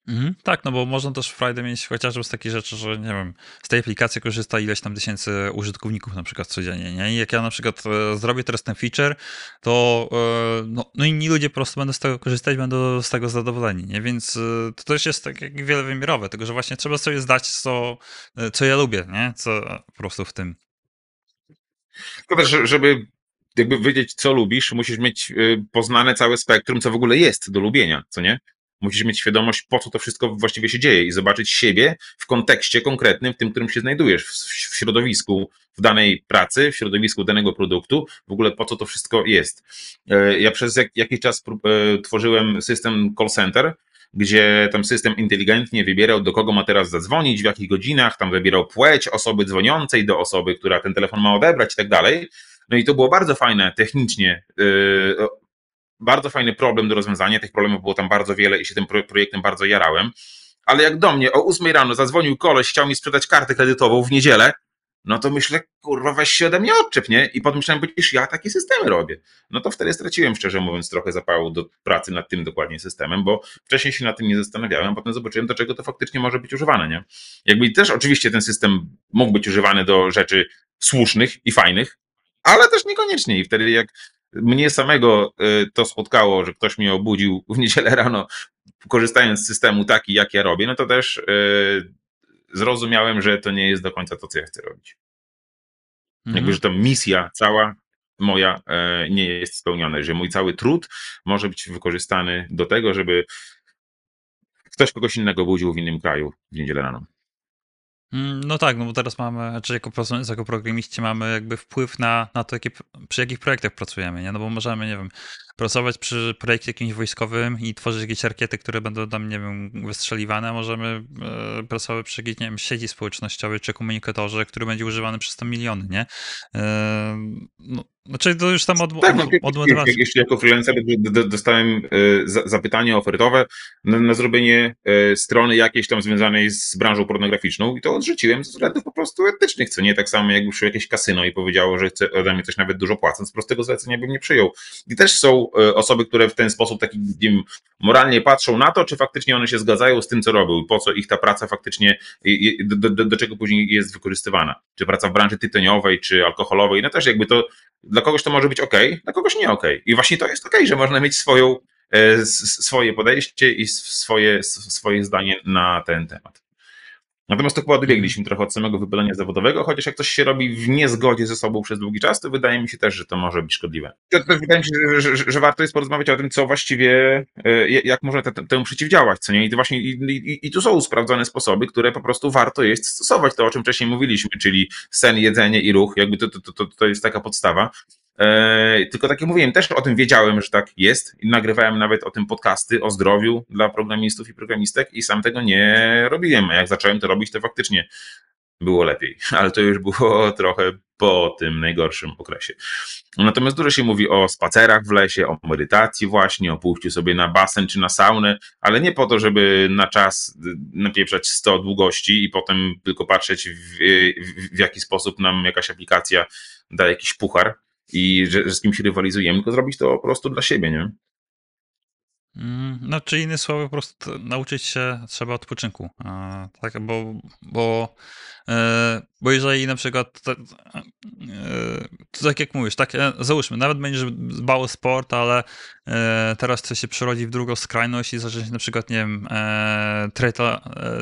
Mhm, tak, no bo można też Friday mieć chociażby z takich rzeczy, że nie wiem, z tej aplikacji korzysta ileś tam tysięcy użytkowników na przykład codziennie, nie? I jak ja na przykład e, zrobię teraz ten feature, to e, no, no inni ludzie po prostu będą z tego korzystać, będą z tego zadowoleni, nie? Więc e, to też jest tak jak wielowymiarowe, tylko że właśnie trzeba sobie zdać, co, co ja lubię, nie? Co po prostu w tym. Tylko też, żeby jakby wiedzieć, co lubisz, musisz mieć poznane całe spektrum, co w ogóle jest do lubienia, co nie? Musisz mieć świadomość, po co to wszystko właściwie się dzieje i zobaczyć siebie w kontekście konkretnym, w tym, którym się znajdujesz, w środowisku, w danej pracy, w środowisku danego produktu, w ogóle po co to wszystko jest. Ja przez jakiś czas tworzyłem system call center, gdzie tam system inteligentnie wybierał, do kogo ma teraz zadzwonić, w jakich godzinach, tam wybierał płeć osoby dzwoniącej do osoby, która ten telefon ma odebrać i tak dalej. No i to było bardzo fajne technicznie, bardzo fajny problem do rozwiązania. Tych problemów było tam bardzo wiele i się tym projektem bardzo jarałem. Ale jak do mnie o 8 rano zadzwonił koleś, chciał mi sprzedać kartę kredytową w niedzielę, no to myślę, kurwa, weź się ode mnie odczep, nie? I potem myślałem, przecież ja takie systemy robię. No to wtedy straciłem, szczerze mówiąc, trochę zapału do pracy nad tym dokładnie systemem, bo wcześniej się nad tym nie zastanawiałem, a potem zobaczyłem, do czego to faktycznie może być używane, nie? Jakby też oczywiście ten system mógł być używany do rzeczy słusznych i fajnych, ale też niekoniecznie. I wtedy jak mnie samego y, to spotkało, że ktoś mnie obudził w niedzielę rano, korzystając z systemu taki, jak ja robię, no to też y, zrozumiałem, że to nie jest do końca to, co ja chcę robić. Mhm. Jakby, że to misja cała moja e, nie jest spełniona, że mój cały trud może być wykorzystany do tego, żeby ktoś kogoś innego budził w innym kraju w niedzielę rano. Mm, No tak, no bo teraz mamy, znaczy jako, jako programiści mamy jakby wpływ na, na to, jakie, przy jakich projektach pracujemy, nie? No bo możemy, nie wiem, pracować przy projekcie jakimś wojskowym i tworzyć jakieś rakiety, które będą tam, nie wiem, wystrzeliwane, możemy e, pracować przy jakiejś, nie wiem, sieci społecznościowej czy komunikatorze, który będzie używany przez tam miliony, nie? E, no, znaczy to już tam od, Tak, od, no, od jak, motywacji. jak jeszcze jako freelancer dostałem e, za- zapytanie ofertowe na, na zrobienie e, strony jakiejś tam związanej z branżą pornograficzną i to odrzuciłem ze względów po prostu etycznych, co nie tak samo jakby przyszło jakieś kasyno i powiedziało, że chce ode mnie coś nawet dużo płacąc, prostego zlecenia bym nie przyjął. I też są e, osoby, które w ten sposób taki wiem, moralnie patrzą na to, czy faktycznie one się zgadzają z tym, co robią po co ich ta praca faktycznie, do, do, do czego później jest wykorzystywana. Czy praca w branży tytoniowej, czy alkoholowej, no też jakby to dla kogoś to może być ok, dla kogoś nie ok. I właśnie to jest ok, że można mieć swoją, e, swoje podejście i swoje, swoje zdanie na ten temat. Natomiast to chyba odbiegliśmy trochę od samego wypalenia zawodowego, chociaż jak coś się robi w niezgodzie ze sobą przez długi czas, to wydaje mi się też, że to może być szkodliwe. To też wydaje mi się, że, że, że warto jest porozmawiać o tym, co właściwie, e, jak można te, te, temu przeciwdziałać, co nie? I, to właśnie, i, i, I tu są sprawdzone sposoby, które po prostu warto jest stosować, to o czym wcześniej mówiliśmy, czyli sen, jedzenie i ruch, jakby to, to, to, to jest taka podstawa. E, tylko tak jak mówiłem, też o tym wiedziałem, że tak jest nagrywałem nawet o tym podcasty o zdrowiu dla programistów i programistek i sam tego nie robiłem. A jak zacząłem to robić, to faktycznie było lepiej, ale to już było trochę po tym najgorszym okresie. Natomiast dużo się mówi o spacerach w lesie, o medytacji właśnie, o pójściu sobie na basen czy na saunę, ale nie po to, żeby na czas napieprzać 100 długości i potem tylko patrzeć w, w, w jaki sposób nam jakaś aplikacja da jakiś puchar i że, że z kimś rywalizujemy, tylko zrobić to po prostu dla siebie, nie? Mm, No, czy inne słowy, po prostu nauczyć się trzeba odpoczynku. Tak, bo, bo, e, bo jeżeli na przykład, to tak jak mówisz, tak, e, załóżmy, nawet będziesz dbał o sport, ale teraz coś się przerodzi w drugą skrajność i zaczniesz na przykład, nie wiem,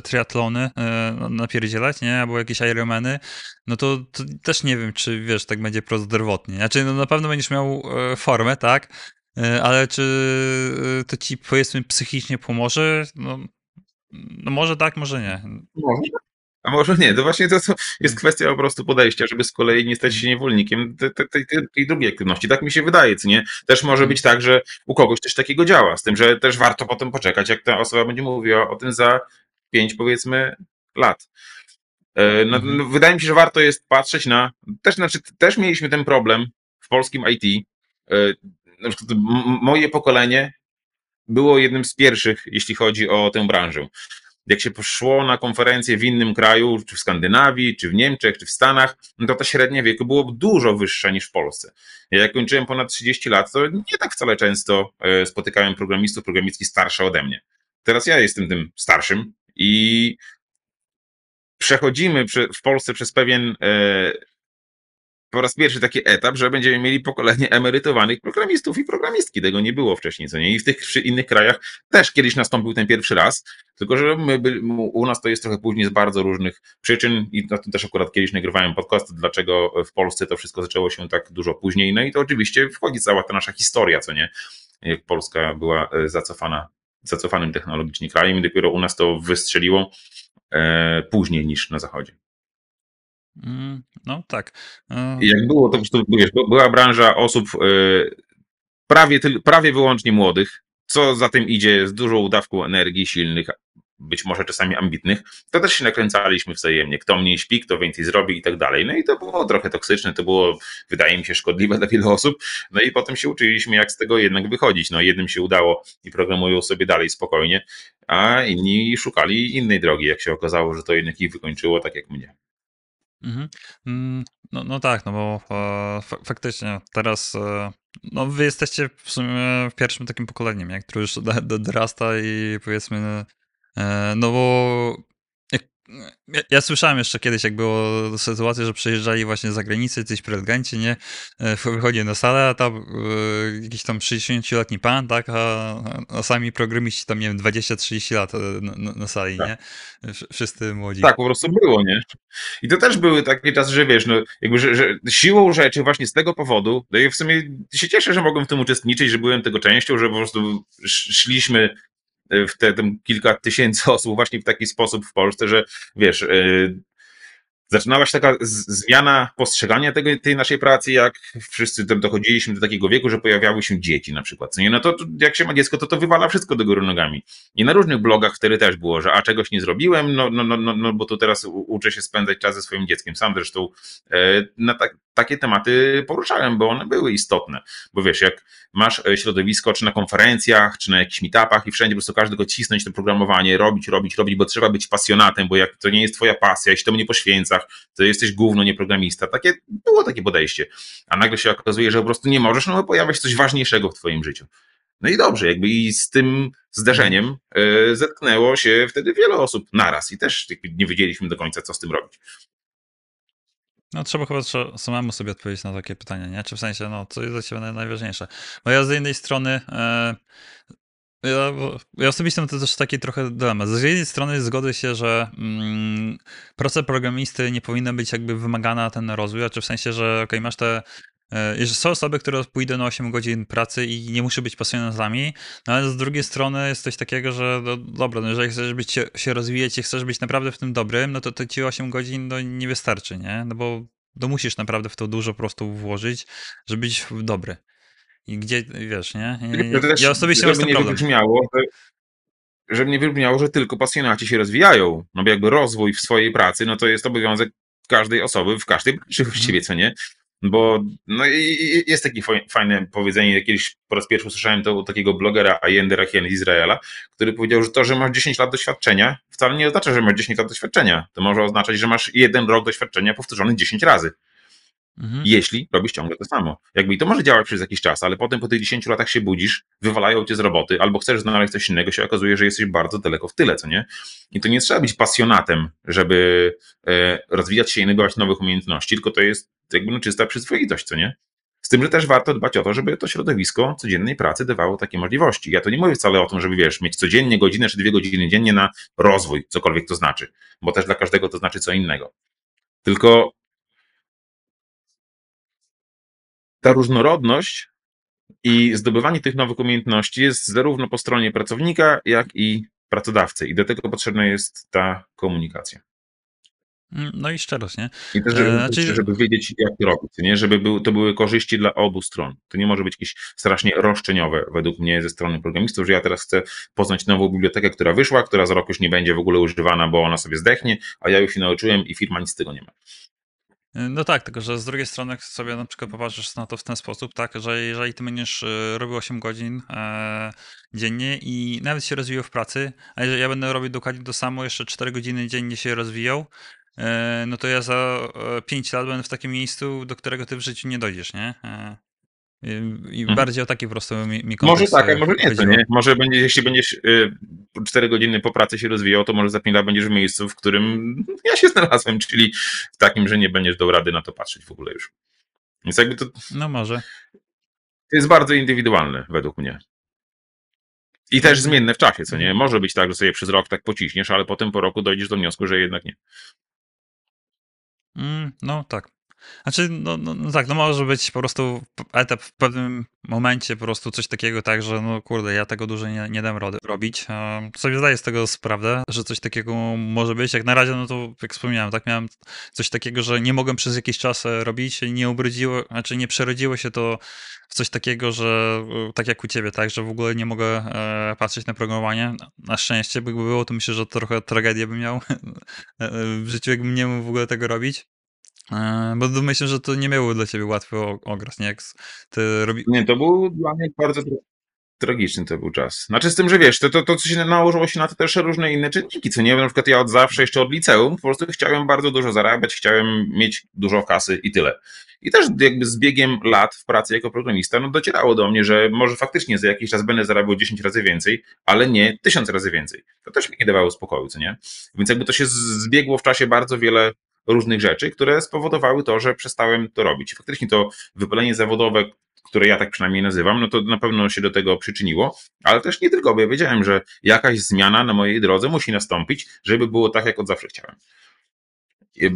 triatlony e, napierdzielać, nie, albo jakieś Ironmany, no to, to też nie wiem, czy wiesz, tak będzie prozdrowotnie. Znaczy, no na pewno będziesz miał formę, tak, Ale czy e, to ci powiedzmy psychicznie pomoże? No, no może tak, może nie. Może. A może nie, to właśnie to, jest kwestia po prostu podejścia, żeby z kolei nie stać się niewolnikiem tej, tej, tej, drugiej aktywności. Tak mi się wydaje, co nie? Też może być tak, że u kogoś coś takiego działa, z tym, że też warto potem poczekać, jak ta osoba będzie mówiła o tym za pięć, powiedzmy, lat. E, No, Mhm. no, wydaje mi się, że warto jest patrzeć na. Też, znaczy, też mieliśmy ten problem w polskim IT. Na przykład moje pokolenie było jednym z pierwszych, jeśli chodzi o tę branżę. Jak się poszło na konferencję w innym kraju, czy w Skandynawii, czy w Niemczech, czy w Stanach, no to ta średnia wieku było dużo wyższa niż w Polsce. Ja jak kończyłem ponad 30 lat, to nie tak wcale często e, spotykałem programistów, programistki starsze ode mnie. Teraz ja jestem tym starszym i przechodzimy prze- w Polsce przez pewien e, po raz pierwszy taki etap, że będziemy mieli pokolenie emerytowanych programistów i programistki. Tego nie było wcześniej, co nie? I w tych innych krajach też kiedyś nastąpił ten pierwszy raz, tylko że my, by- u nas to jest trochę później z bardzo różnych przyczyn i na tym też akurat kiedyś nagrywałem podcast, dlaczego w Polsce to wszystko zaczęło się tak dużo później. No i to oczywiście wchodzi cała ta nasza historia, co nie? Jak Polska była e, zacofana, zacofanym technologicznie krajem i dopiero u nas to wystrzeliło e, później niż na zachodzie. Mm, No tak. E, jak było, to wiesz, była branża osób e, prawie, prawie wyłącznie młodych, co za tym idzie z dużą dawką energii, silnych, być może czasami ambitnych, to też się nakręcaliśmy wzajemnie. Kto mniej śpi, kto więcej zrobi i tak dalej. No i to było trochę toksyczne, to było, wydaje mi się, szkodliwe dla wielu osób. No i potem się uczyliśmy, jak z tego jednak wychodzić. No jednym się udało i programują sobie dalej spokojnie, a inni szukali innej drogi, jak się okazało, że to jednak ich wykończyło, tak jak mnie. Mhm. Mm, No, no tak, no bo e, fa faktycznie teraz e, no wy jesteście w sumie pierwszym takim pokoleniem, nie, które już do, do, dorasta i powiedzmy e, no bo jak, ja, ja słyszałem jeszcze kiedyś, jak było sytuacja, że przyjeżdżali właśnie z zagranicy, coś prelegenci, nie, e, wychodzi na salę, a tam e, jakiś tam 60-letni pan, tak, a, a sami programiści tam, nie wiem, 20-30 lat e, na, na, sali, Tak. nie, Wsz- wszyscy młodzi. Tak, po prostu było, nie? I to też były takie czasy, że wiesz, no, jakby, że, że siłą rzeczy właśnie z tego powodu, no i w sumie się cieszę, że mogłem w tym uczestniczyć, że byłem tego częścią, że po prostu sz- szliśmy w te tam kilka tysięcy osób właśnie w taki sposób w Polsce, że wiesz, yy, zaczynała się taka zmiana postrzegania tego, tej naszej pracy, jak wszyscy tam dochodziliśmy do takiego wieku, że pojawiały się dzieci na przykład. Nie? No to to jak się ma dziecko, to to wywala wszystko do góry nogami. I na różnych blogach wtedy też było, że a czegoś nie zrobiłem, no, no, no, no, no bo tu teraz uczę się spędzać czas ze swoim dzieckiem. Sam zresztą e, na tak, takie tematy poruszałem, bo one były istotne. Bo wiesz, jak masz e, środowisko, czy na konferencjach, czy na jakichś meetupach i wszędzie po prostu każdy go cisnąć to programowanie, robić, robić, robić, bo trzeba być pasjonatem, bo jak to nie jest twoja pasja, jeśli temu nie poświęcasz, to jesteś gówno, nie programista. Takie, było takie podejście. A nagle się okazuje, że po prostu nie możesz, no bo pojawia się coś ważniejszego w twoim życiu. No i dobrze, jakby i z tym zderzeniem e, zetknęło się wtedy wiele osób naraz i też nie wiedzieliśmy do końca, co z tym robić. No trzeba chyba samemu sobie odpowiedzieć na takie pytanie, nie? Czy w sensie, no, co jest dla ciebie naj- najważniejsze? Bo ja z jednej strony, e, ja, ja osobiście mam to też taki trochę dylemat. Z jednej strony zgodzę się, że mm, praca programisty nie powinna być jakby wymagana ten rozwój, a czy w sensie, że okej, masz te e, że są osoby, które pójdą na 8 godzin pracy i nie muszą być pasjonatami, no ale z drugiej strony jest coś takiego, że no, dobra, no, jeżeli chcesz być, się, się rozwijać i chcesz być naprawdę w tym dobrym, no to, to ci 8 godzin no, nie wystarczy, nie? No bo to musisz naprawdę w to dużo po prostu włożyć, żeby być dobry. I gdzie, wiesz, nie? Ja osobiście żeby tym nie problem. wybrzmiało, że, żeby nie wybrzmiało, że tylko pasjonaci się rozwijają. No bo jakby rozwój w swojej pracy, no to jest obowiązek każdej osoby w każdej branży właściwie, co nie? Bo no, jest takie faj- fajne powiedzenie, kiedyś po raz pierwszy usłyszałem to u takiego blogera Ayende Rachiel z Izraela, który powiedział, że to, że masz 10 lat doświadczenia, wcale nie oznacza, że masz 10 lat doświadczenia. To może oznaczać, że masz jeden rok doświadczenia powtórzony 10 razy Mhm. jeśli robisz ciągle to samo. Jakby i to może działać przez jakiś czas, ale potem po tych 10 latach się budzisz, wywalają cię z roboty, albo chcesz znaleźć coś innego, się okazuje, że jesteś bardzo daleko w tyle, co nie? I to nie trzeba być pasjonatem, żeby e, rozwijać się i nabywać nowych umiejętności, tylko to jest jakby no, czysta przyzwoitość, co nie? Z tym, że też warto dbać o to, żeby to środowisko codziennej pracy dawało takie możliwości. Ja to nie mówię wcale o tym, żeby wiesz, mieć codziennie godzinę czy dwie godziny dziennie na rozwój, cokolwiek to znaczy, bo też dla każdego to znaczy co innego. Tylko ta różnorodność i zdobywanie tych nowych umiejętności jest zarówno po stronie pracownika, jak i pracodawcy. I do tego potrzebna jest ta komunikacja. Mm, No i szczerość, nie? I też, żeby, E, znaczy- żeby wiedzieć, jak to robić, nie? żeby był, to były korzyści dla obu stron. To nie może być jakieś strasznie roszczeniowe według mnie ze strony programistów, że ja teraz chcę poznać nową bibliotekę, która wyszła, która za rok już nie będzie w ogóle używana, bo ona sobie zdechnie, a ja już się nauczyłem i firma nic z tego nie ma. No tak, tylko że z drugiej strony sobie na przykład popatrzysz na to w ten sposób, tak, że jeżeli ty będziesz e, robił 8 godzin e, dziennie i nawet się rozwijał w pracy, a jeżeli ja będę robił dokładnie to samo, jeszcze 4 godziny dziennie się rozwijał, e, no to ja za e, 5 lat będę w takim miejscu, do którego ty w życiu nie dojdziesz, nie? E, i, Mhm. bardziej o taki po prostu mi, mi Może tak, a e, może nie, to nie. Może będzie, jeśli będziesz y, 4 godziny po pracy się rozwijał, to może za 5 lat będziesz w miejscu, w którym ja się znalazłem, czyli w takim, że nie będziesz dał rady na to patrzeć w ogóle już. Więc jakby to, No może. to jest bardzo indywidualne według mnie. I też zmienne w czasie, co nie? Może być tak, że sobie przez rok tak pociśniesz, ale potem po roku dojdziesz do wniosku, że jednak nie. Mm, no tak. Znaczy, no, no, no tak, no może być po prostu etap w pewnym momencie po prostu coś takiego, tak, że no kurde, ja tego dłużej nie, nie dam rady robić. Um, sobie zdaję z tego sprawę, że coś takiego może być. Jak na razie, no to jak wspomniałem, tak, miałem coś takiego, że nie mogłem przez jakiś czas e, robić, nie ubrudziło, znaczy nie przerodziło się to w coś takiego, że e, tak jak u ciebie, tak, że w ogóle nie mogę e, patrzeć na programowanie. Na szczęście, by było, to myślę, że trochę tragedię bym miał e, w życiu, jakbym nie mógł w ogóle tego robić. E, Bo myślę, że to nie miało dla ciebie łatwy okres, nie? Robi... Nie, to był dla mnie bardzo. tragiczny to był czas. Znaczy z tym, że wiesz, to, to, to co się nałożyło się na to też różne inne czynniki, co nie? Na przykład ja od zawsze, jeszcze od liceum, po prostu chciałem bardzo dużo zarabiać, chciałem mieć dużo kasy i tyle. I też jakby z biegiem lat w pracy jako programista, no docierało do mnie, że może faktycznie za jakiś czas będę zarabiał 10 razy więcej, ale nie 1000 razy więcej. To też mi nie dawało spokoju, co nie? Więc jakby to się zbiegło w czasie bardzo wiele różnych rzeczy, które spowodowały to, że przestałem to robić. Faktycznie to wypalenie zawodowe, które ja tak przynajmniej nazywam, no to na pewno się do tego przyczyniło, ale też nie tylko, bo ja wiedziałem, że jakaś zmiana na mojej drodze musi nastąpić, żeby było tak, jak od zawsze chciałem.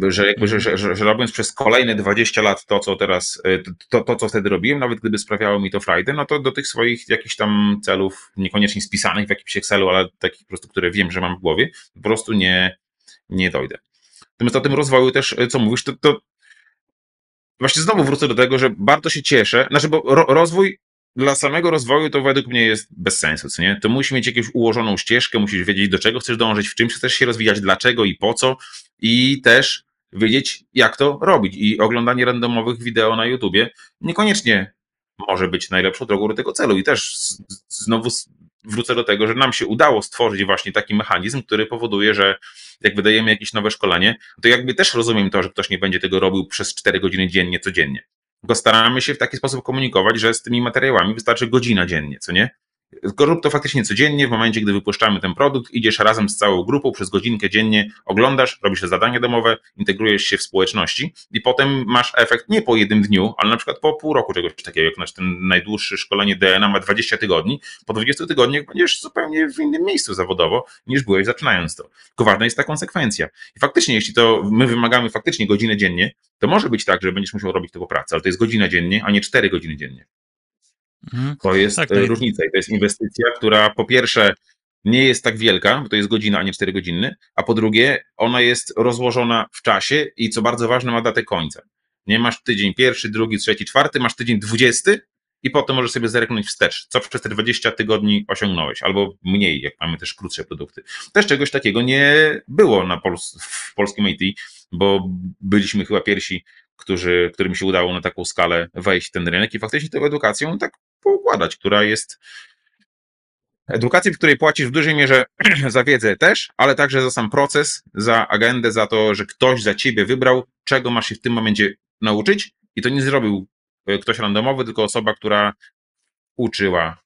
Że, jakby, że, że, że, robiąc przez kolejne 20 lat to, co teraz, e, to, to, co wtedy robiłem, nawet gdyby sprawiało mi to frajdę, no to do tych swoich jakichś tam celów, niekoniecznie spisanych w jakimś Excelu, ale takich po prostu, które wiem, że mam w głowie, po prostu nie, nie dojdę. Natomiast o tym rozwoju też, e, co mówisz, to, to właśnie znowu wrócę do tego, że bardzo się cieszę, znaczy, bo ro, rozwój dla samego rozwoju to według mnie jest bez sensu, co nie? To musi mieć jakąś ułożoną ścieżkę, musisz wiedzieć, do czego chcesz dążyć, w czym chcesz się rozwijać, dlaczego i po co i też wiedzieć, jak to robić. I oglądanie randomowych wideo na YouTubie niekoniecznie może być najlepszą drogą do tego celu. I też znowu wrócę do tego, że nam się udało stworzyć właśnie taki mechanizm, który powoduje, że jak wydajemy jakieś nowe szkolenie, to jakby też rozumiem to, że ktoś nie będzie tego robił przez 4 godziny dziennie, codziennie. Tylko staramy się w taki sposób komunikować, że z tymi materiałami wystarczy godzina dziennie, co nie? Rób to faktycznie codziennie, w momencie, gdy wypuszczamy ten produkt, idziesz razem z całą grupą przez godzinkę dziennie, oglądasz, robisz zadania domowe, integrujesz się w społeczności i potem masz efekt nie po jednym dniu, ale na przykład po pół roku czegoś takiego, jak nasz ten najdłuższe szkolenie DNA ma 20 tygodni, po 20 tygodniach będziesz zupełnie w innym miejscu zawodowo niż byłeś zaczynając to. Tylko ważna jest ta konsekwencja. I faktycznie, jeśli to my wymagamy faktycznie godzinę dziennie, to może być tak, że będziesz musiał robić to po pracy, ale to jest godzina dziennie, a nie 4 godziny dziennie. Mhm. To jest tak, to e, różnica i to jest inwestycja, która po pierwsze nie jest tak wielka, bo to jest godzina, a nie 4 godziny, a po drugie ona jest rozłożona w czasie i co bardzo ważne ma datę końca. Nie masz tydzień pierwszy, drugi, trzeci, czwarty, masz tydzień dwudziesty i potem możesz sobie zerknąć wstecz, co przez te 20 tygodni osiągnąłeś, albo mniej, jak mamy też krótsze produkty. Też czegoś takiego nie było na Pols w polskim IT, bo byliśmy chyba pierwsi, którzy, którym się udało na taką skalę wejść w ten rynek i faktycznie tę edukacją tak poukładać, która jest edukacją, w której płacisz w dużej mierze za wiedzę też, ale także za sam proces, za agendę, za to, że ktoś za ciebie wybrał, czego masz się w tym momencie nauczyć i to nie zrobił e, ktoś randomowy, tylko osoba, która uczyła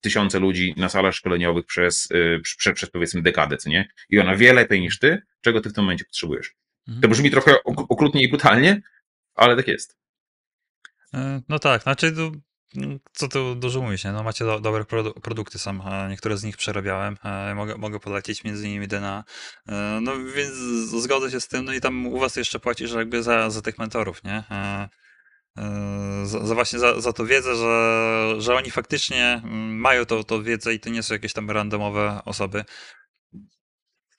tysiące ludzi na salach szkoleniowych przez, e, przez, przez powiedzmy dekadę, nie? I ona wie lepiej niż ty, czego ty w tym momencie potrzebujesz. Mhm. To brzmi trochę okrutnie i brutalnie, ale tak jest. E, no tak, znaczy co tu dużo mówić, nie? No macie do, dobre produ produkty sam, niektóre z nich przerabiałem, mogę, mogę polecić, między innymi DNA, e, no więc zgodzę się z tym, no i tam u was jeszcze płacisz jakby za, za tych mentorów, nie? E, e, za, za właśnie za, za tą wiedzę, że, że oni faktycznie mm, mają tą, tą wiedzę i to nie są jakieś tam randomowe osoby.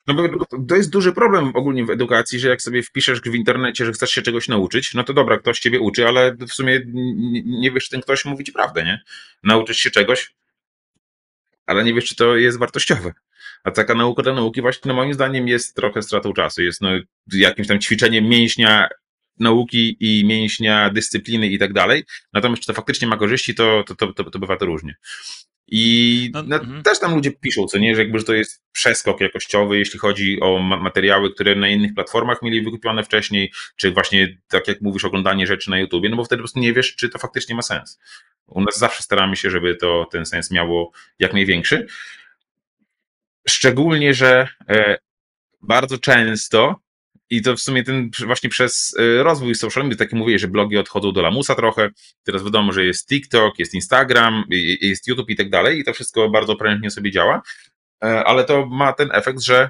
No bo to jest duży problem ogólnie w edukacji, że jak sobie wpiszesz w internecie, że chcesz się czegoś nauczyć, no to dobra, ktoś ciebie uczy, ale w sumie nie wiesz, czy ten ktoś mówi ci prawdę, nie? Nauczysz się czegoś, ale nie wiesz, czy to jest wartościowe. A taka nauka dla nauki właśnie, no moim zdaniem, jest trochę stratą czasu. Jest no, jakimś tam ćwiczeniem mięśnia nauki i mięśnia dyscypliny i tak dalej. Natomiast czy to faktycznie ma korzyści, to, to, to, to bywa to różnie. I no, no, mhm. też tam ludzie piszą, co nie, że jakby że to jest przeskok jakościowy, jeśli chodzi o materiały, które na innych platformach mieli wykupione wcześniej, czy właśnie, tak jak mówisz, oglądanie rzeczy na YouTubie, no bo wtedy po prostu nie wiesz, czy to faktycznie ma sens. U nas zawsze staramy się, żeby to ten sens miało jak największy. Szczególnie, że e, bardzo często i to w sumie ten właśnie przez y, rozwój social media, tak jak mówię, że blogi odchodzą do lamusa trochę. Teraz wiadomo, że jest TikTok, jest Instagram, jest YouTube i tak dalej, i to wszystko bardzo prężnie sobie działa. E, ale to ma ten efekt, że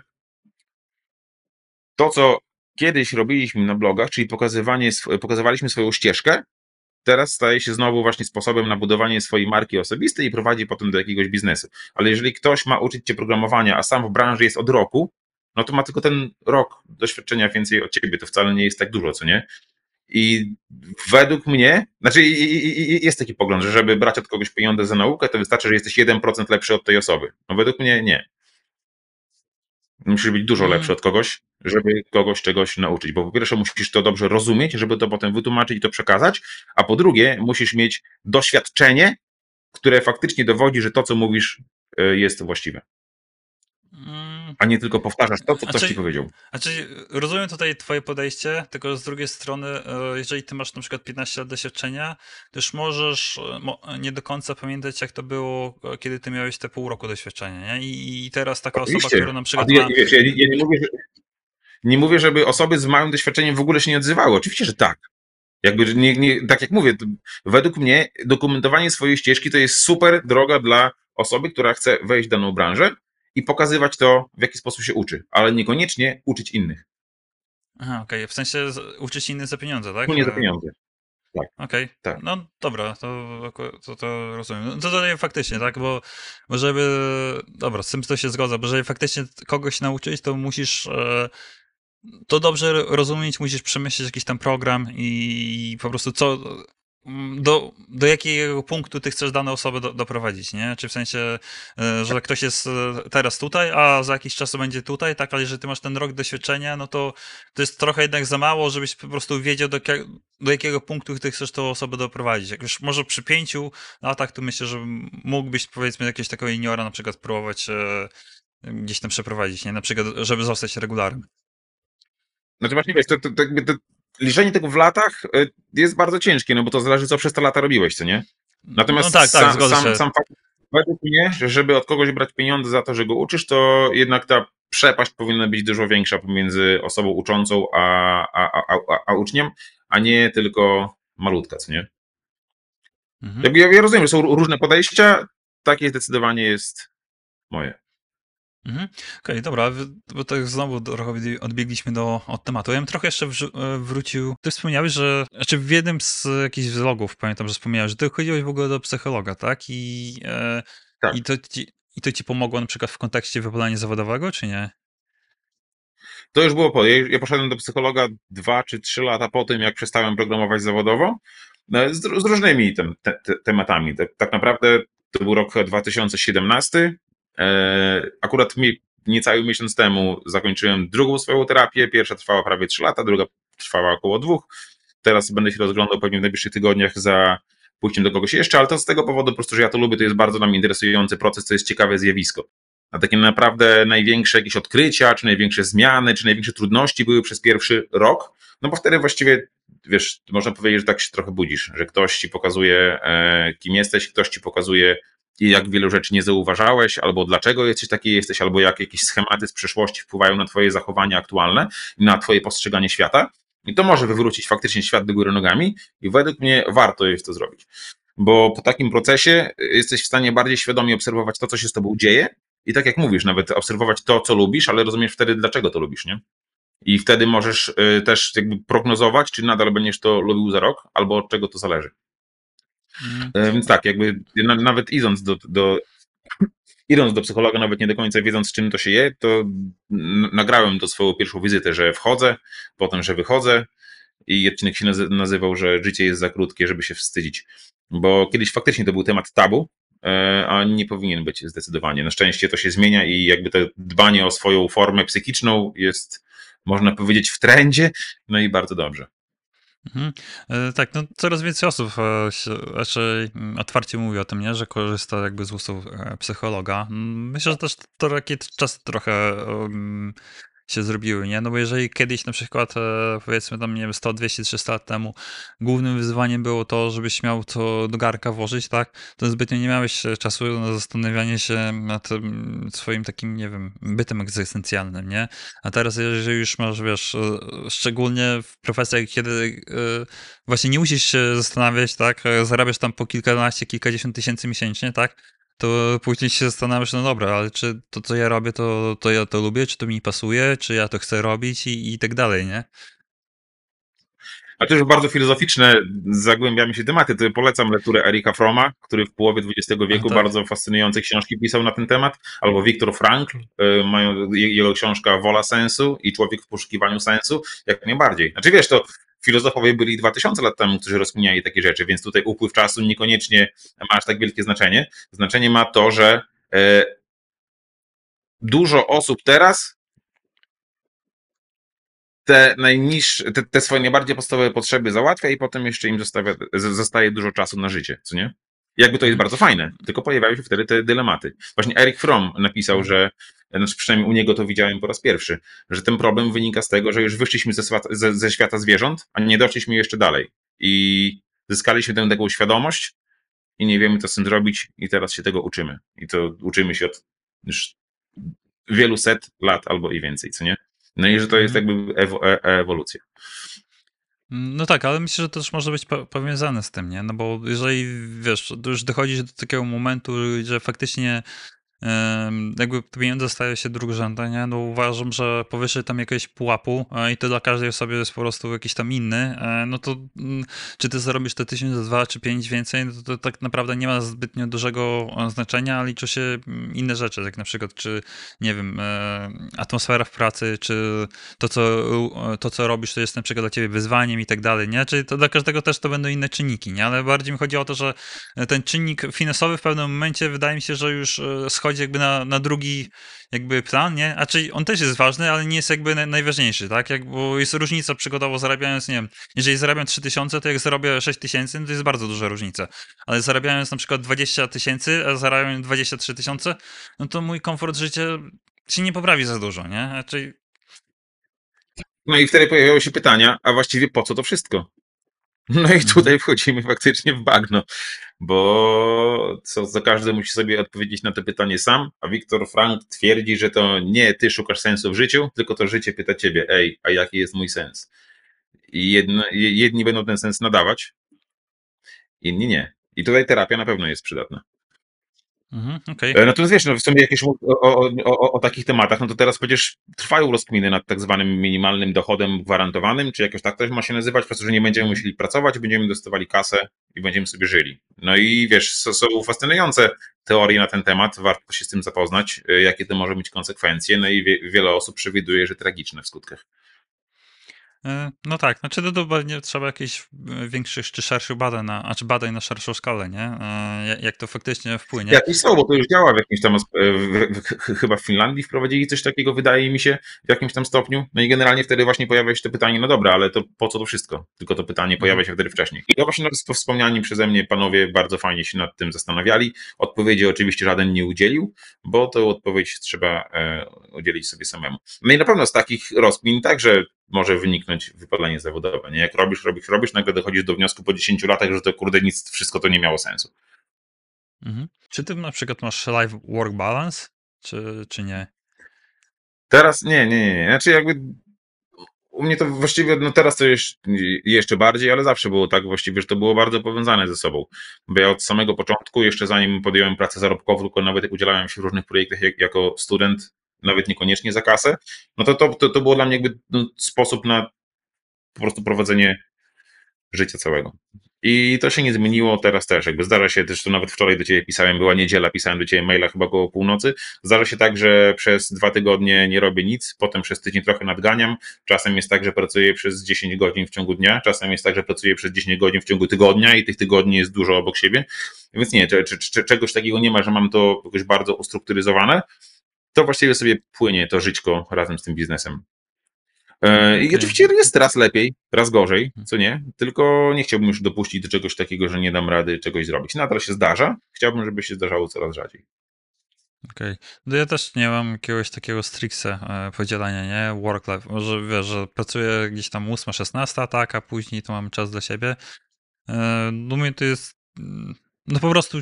to, co kiedyś robiliśmy na blogach, czyli pokazywanie, pokazywaliśmy swoją ścieżkę, teraz staje się znowu właśnie sposobem na budowanie swojej marki osobistej i prowadzi potem do jakiegoś biznesu. Ale jeżeli ktoś ma uczyć cię programowania, a sam w branży jest od roku, no to ma tylko ten rok doświadczenia więcej od ciebie, to wcale nie jest tak dużo, co nie? I według mnie, znaczy jest taki pogląd, że żeby brać od kogoś pieniądze za naukę, to wystarczy, że jesteś 1% lepszy od tej osoby. No według mnie nie. Musisz być dużo lepszy mm. od kogoś, żeby kogoś czegoś nauczyć, bo po pierwsze musisz to dobrze rozumieć, żeby to potem wytłumaczyć i to przekazać, a po drugie musisz mieć doświadczenie które faktycznie dowodzi, że to, co mówisz, y, jest właściwe. A nie tylko powtarzasz to, co A ktoś ci powiedział. Znaczy, rozumiem tutaj twoje podejście, tylko z drugiej strony, e, jeżeli ty masz na przykład 15 lat doświadczenia, to już możesz e, nie do końca pamiętać, jak to było, e, kiedy ty miałeś te pół roku doświadczenia, nie? I, teraz taka osoba, Oczywiście. która na A przykład ja, ma... wiesz, ja, ja nie mówię, że, nie mówię, żeby osoby z małym doświadczeniem w ogóle się nie odzywały. Oczywiście, że tak. Jakby, nie, nie, tak jak mówię, według mnie dokumentowanie swojej ścieżki to jest super droga dla osoby, która chce wejść w daną branżę i pokazywać to, w jaki sposób się uczy, ale niekoniecznie uczyć innych. Aha, okej, w sensie uczyć innych za pieniądze, tak? Nie za pieniądze. Okej, Tak. no dobra, to, to, to rozumiem. No to tutaj faktycznie, tak, bo, bo żeby, dobra, z tym to się zgodzę, bo żeby faktycznie kogoś nauczyć, to musisz e, to dobrze rozumieć, musisz przemyśleć jakiś tam program i po prostu co, do, do jakiego punktu ty chcesz daną osobę do, doprowadzić, nie? Czy w sensie, e, że ktoś jest e, teraz tutaj, a za jakiś czas będzie tutaj, tak, ale jeżeli ty masz ten rok doświadczenia, no to to jest trochę jednak za mało, żebyś po prostu wiedział, do, do jakiego punktu ty chcesz tą osobę doprowadzić. Jak już może przy pięciu latach, to myślę, że mógłbyś powiedzmy jakiegoś takiego juniora na przykład próbować e, gdzieś tam przeprowadzić, nie? Na przykład, żeby zostać regularem. Znaczy właśnie wiesz, to, to, to, to liczenie tego w latach y, jest bardzo ciężkie, no bo to zależy, co przez te lata robiłeś, co nie? Natomiast no tak, tak, sam, sam, sam fakt, według mnie, że żeby od kogoś brać pieniądze za to, że go uczysz, to jednak ta przepaść powinna być dużo większa pomiędzy osobą uczącą a, a, a, a, a uczniem, a nie tylko malutka, co nie? Mhm. Ja, ja rozumiem, że są różne podejścia, takie zdecydowanie jest moje. Mhm. Okej, dobra, w- bo tak znowu trochę odbie- odbiegliśmy do, od tematu. Ja bym trochę jeszcze e, wrócił. Ty wspomniałeś, że, znaczy w jednym z jakichś vlogów pamiętam, że wspomniałeś, że ty chodziłeś w ogóle do psychologa, tak? I, e, Tak. i, to ci, i to ci pomogło na przykład w kontekście wypalania zawodowego, czy nie? To już było po. Ja, poszedłem do psychologa dwa czy trzy lata po tym, jak przestałem programować zawodowo, e, z, z różnymi tem, te, te, tematami. Tak, tak naprawdę to był rok 2017. E, akurat niecały miesiąc temu zakończyłem drugą swoją terapię. Pierwsza trwała prawie trzy lata, druga trwała około dwóch. Teraz będę się rozglądał pewnie w najbliższych tygodniach za pójściem do kogoś jeszcze, ale to z tego powodu po prostu, że ja to lubię, to jest bardzo dla mnie interesujący proces, to jest ciekawe zjawisko a takie naprawdę największe jakieś odkrycia, czy największe zmiany, czy największe trudności były przez pierwszy rok, no bo wtedy właściwie, wiesz, można powiedzieć, że tak się trochę budzisz, że ktoś ci pokazuje, e, kim jesteś, ktoś ci pokazuje, jak wielu rzeczy nie zauważałeś, albo dlaczego jesteś taki jesteś, albo jak jakieś schematy z przeszłości wpływają na twoje zachowania aktualne na twoje postrzeganie świata. I to może wywrócić faktycznie świat do góry nogami i według mnie warto jest to zrobić. Bo po takim procesie jesteś w stanie bardziej świadomie obserwować to, co się z tobą dzieje, i tak jak mówisz, nawet obserwować to, co lubisz, ale rozumiesz wtedy, dlaczego to lubisz, nie? I wtedy możesz y, też jakby prognozować, czy nadal będziesz to lubił za rok, albo od czego to zależy. E, Więc tak, jakby na, nawet idąc do, do, idąc do psychologa, nawet nie do końca wiedząc, czym to się je, to nagrałem to swoją pierwszą wizytę, że wchodzę, potem, że wychodzę i odcinek się nazy- nazywał, że życie jest za krótkie, żeby się wstydzić. Bo kiedyś faktycznie to był temat tabu, e, a nie powinien być zdecydowanie. Na szczęście to się zmienia i jakby to dbanie o swoją formę psychiczną jest, można powiedzieć, w trendzie, no i bardzo dobrze. Mhm. E, Tak, no coraz więcej osób e, raczej mm, otwarcie mówi o tym, nie, że korzysta jakby z usług e, psychologa. Myślę, że też to takie czasy trochę um, się zrobiły, nie? No bo jeżeli kiedyś na przykład, e, powiedzmy tam, nie wiem, 100, 200, 300 lat temu głównym wyzwaniem było to, żebyś miał to do garka włożyć, tak? To zbytnio nie miałeś e, czasu na zastanawianie się nad tym swoim takim, nie wiem, bytem egzystencjalnym, nie? A teraz, jeżeli już masz, wiesz, e, szczególnie w profesjach, kiedy właśnie nie musisz się zastanawiać, tak, zarabiasz tam po kilkanaście, kilkadziesiąt tysięcy miesięcznie, tak, to później się zastanawiasz, no dobra, ale czy to, co ja robię, to, to ja to lubię, czy to mi pasuje, czy ja to chcę robić i, i tak dalej, nie? A to już bardzo filozoficzne, zagłębiamy się tematy. To polecam lekturę Erika Froma, który w połowie XX wieku tak. bardzo fascynujące książki pisał na ten temat, albo Viktor Frankl, y, mają je- jego książka Wola sensu i Człowiek w poszukiwaniu sensu, jak najbardziej. Znaczy wiesz, to filozofowie byli 2000 lat temu, którzy rozkminiali takie rzeczy, więc tutaj upływ czasu niekoniecznie ma aż tak wielkie znaczenie. Znaczenie ma to, że e, dużo osób teraz te najniższe, te, te swoje najbardziej podstawowe potrzeby załatwia i potem jeszcze im zostawia, zostaje dużo czasu na życie, co nie? Jakby to jest bardzo fajne, tylko pojawiają się wtedy te dylematy. Właśnie Eric Fromm napisał, że, znaczy przynajmniej u niego to widziałem po raz pierwszy, że ten problem wynika z tego, że już wyszliśmy ze, ze, ze świata zwierząt, a nie doszliśmy jeszcze dalej. I zyskaliśmy tę taką świadomość i nie wiemy, co z tym zrobić i teraz się tego uczymy. I to uczymy się od już wielu set lat albo i więcej, co nie? No i że to jest jakby ewo, e, ewolucja. No tak, ale myślę, że to też może być po powiązane z tym, nie? No bo jeżeli, wiesz, już dochodzi do takiego momentu, że faktycznie jakby pieniądze stają się drugorzędne, nie? No uważam, że powyżej tam jakiegoś pułapu e, i to dla każdej osoby jest po prostu jakiś tam inny, e, no to mm, czy ty zarobisz te 1000, 2 czy 5 więcej, no to, to tak naprawdę nie ma zbytnio dużego e, znaczenia, liczą się mm, inne rzeczy, jak na przykład czy, nie wiem, atmosfera w pracy, czy to, co, to, co robisz, to jest na przykład dla ciebie wyzwaniem i tak dalej, nie? Czyli to dla każdego też to będą inne czynniki, nie? Ale bardziej mi chodzi o to, że ten czynnik finansowy w pewnym momencie wydaje mi się, że już schodzi jakby na, na drugi jakby plan, nie? A czyli on też jest ważny, ale nie jest jakby najważniejszy, tak? Jak, bo jest różnica przykładowo zarabiając, nie wiem, jeżeli zarabiam 3000, to jak zarobię 6000, no to jest bardzo duża różnica. Ale zarabiając na przykład 20 tysięcy, a zarabiam 23 tysiące, no to mój komfort życia się nie poprawi za dużo, nie? Czyli... No i wtedy pojawiały się pytania, a właściwie po co to wszystko? No i mhm. tutaj wchodzimy faktycznie w bagno, bo co, co każdy musi sobie odpowiedzieć na to pytanie sam, a Wiktor Frank twierdzi, że to nie ty szukasz sensu w życiu, tylko to życie pyta ciebie, ej, a jaki jest mój sens? I jedno, jedni będą ten sens nadawać, inni nie. I tutaj terapia na pewno jest przydatna. Mhm, okay. E, natomiast wiesz, no w sumie jakieś o, o, o, o, takich tematach, no to teraz przecież trwają rozkminy nad tak zwanym minimalnym dochodem gwarantowanym, czy jakoś tak to ma się nazywać, po prostu, że nie będziemy musieli pracować, będziemy dostawali kasę i będziemy sobie żyli. No i wiesz, są fascynujące teorie na ten temat, warto się z tym zapoznać, e, jakie to może mieć konsekwencje, no i wie, wiele osób przewiduje, że tragiczne w skutkach. E, no tak, znaczy to, to pewnie trzeba jakichś e, większych czy szerszych badań, na, znaczy badań na szerszą skalę, nie? E, jak to faktycznie wpłynie. Jakieś są, bo to już działa w jakimś tam, w, w, chyba w Finlandii wprowadzili coś takiego, wydaje mi się, w jakimś tam stopniu. No i generalnie wtedy właśnie pojawia się to pytanie, no dobra, ale to po co to wszystko? Tylko to pytanie pojawia mhm. się wtedy wcześniej. I to właśnie wspomniani przeze mnie panowie bardzo fajnie się nad tym zastanawiali. Odpowiedzi oczywiście żaden nie udzielił, bo tę odpowiedź trzeba udzielić sobie samemu. No i na pewno z takich rozkmin także może wyniknąć wypalenie zawodowe. Nie? Jak robisz, robisz, robisz, nagle dochodzisz do wniosku po 10 latach, że to kurde nic, wszystko to nie miało sensu. Mhm. Czy ty na przykład masz life work balance, czy, czy nie? Teraz nie, nie, nie. Znaczy jakby u mnie to właściwie, no teraz to jeszcze, jeszcze bardziej, ale zawsze było tak właściwie, że to było bardzo powiązane ze sobą. Bo ja od samego początku, jeszcze zanim podjąłem pracę zarobkową, tylko nawet udzielałem się w różnych projektach jak, jako student, nawet niekoniecznie za kasę, no to to, to, to było dla mnie jakby no, sposób na po prostu prowadzenie życia całego. I to się nie zmieniło teraz też. Jakby zdarza się też, to nawet wczoraj do ciebie pisałem, była niedziela, pisałem do ciebie maila chyba około północy. Zdarza się tak, że przez dwa tygodnie nie robię nic, potem przez tydzień trochę nadganiam. Czasem jest tak, że pracuję przez 10 godzin w ciągu dnia, czasem jest tak, że pracuję przez 10 godzin w ciągu tygodnia i tych tygodni jest dużo obok siebie. Więc nie, czy, czy, czy, czegoś takiego nie ma, że mam to jakoś bardzo ustrukturyzowane to właściwie sobie płynie to żyćko razem z tym biznesem. E, I okay. oczywiście jest raz lepiej, raz gorzej, mhm. co nie, tylko nie chciałbym już dopuścić do czegoś takiego, że nie dam rady czegoś zrobić. Nadal się zdarza, chciałbym, żeby się zdarzało coraz rzadziej. Okej. Okay. No ja też nie mam jakiegoś takiego stricte e, podzielania, nie? Work-life. Może wiesz, że pracuję gdzieś tam 8-16, tak, a później to mam czas dla siebie. E, no mnie to jest mm, no po prostu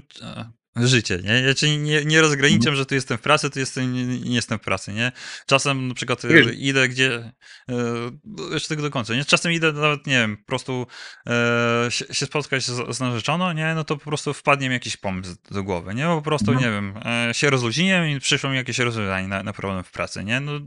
życie, nie? Ja cię nie, nie rozgraniczam, mhm. że tu jestem w pracy, tu jestem, nie, nie jestem w pracy, nie? Czasem na przykład Wiesz. idę gdzie, e, jeszcze tego do końca, nie? Czasem idę nawet, nie wiem, po prostu e, się, się, spotkać z, z narzeczoną, nie? No to po prostu wpadnie mi jakiś pomysł do głowy, nie? Bo po prostu, mhm. nie wiem, e, się rozluźniłem i przyszło mi jakieś rozwiązanie na, na problem w pracy, nie? No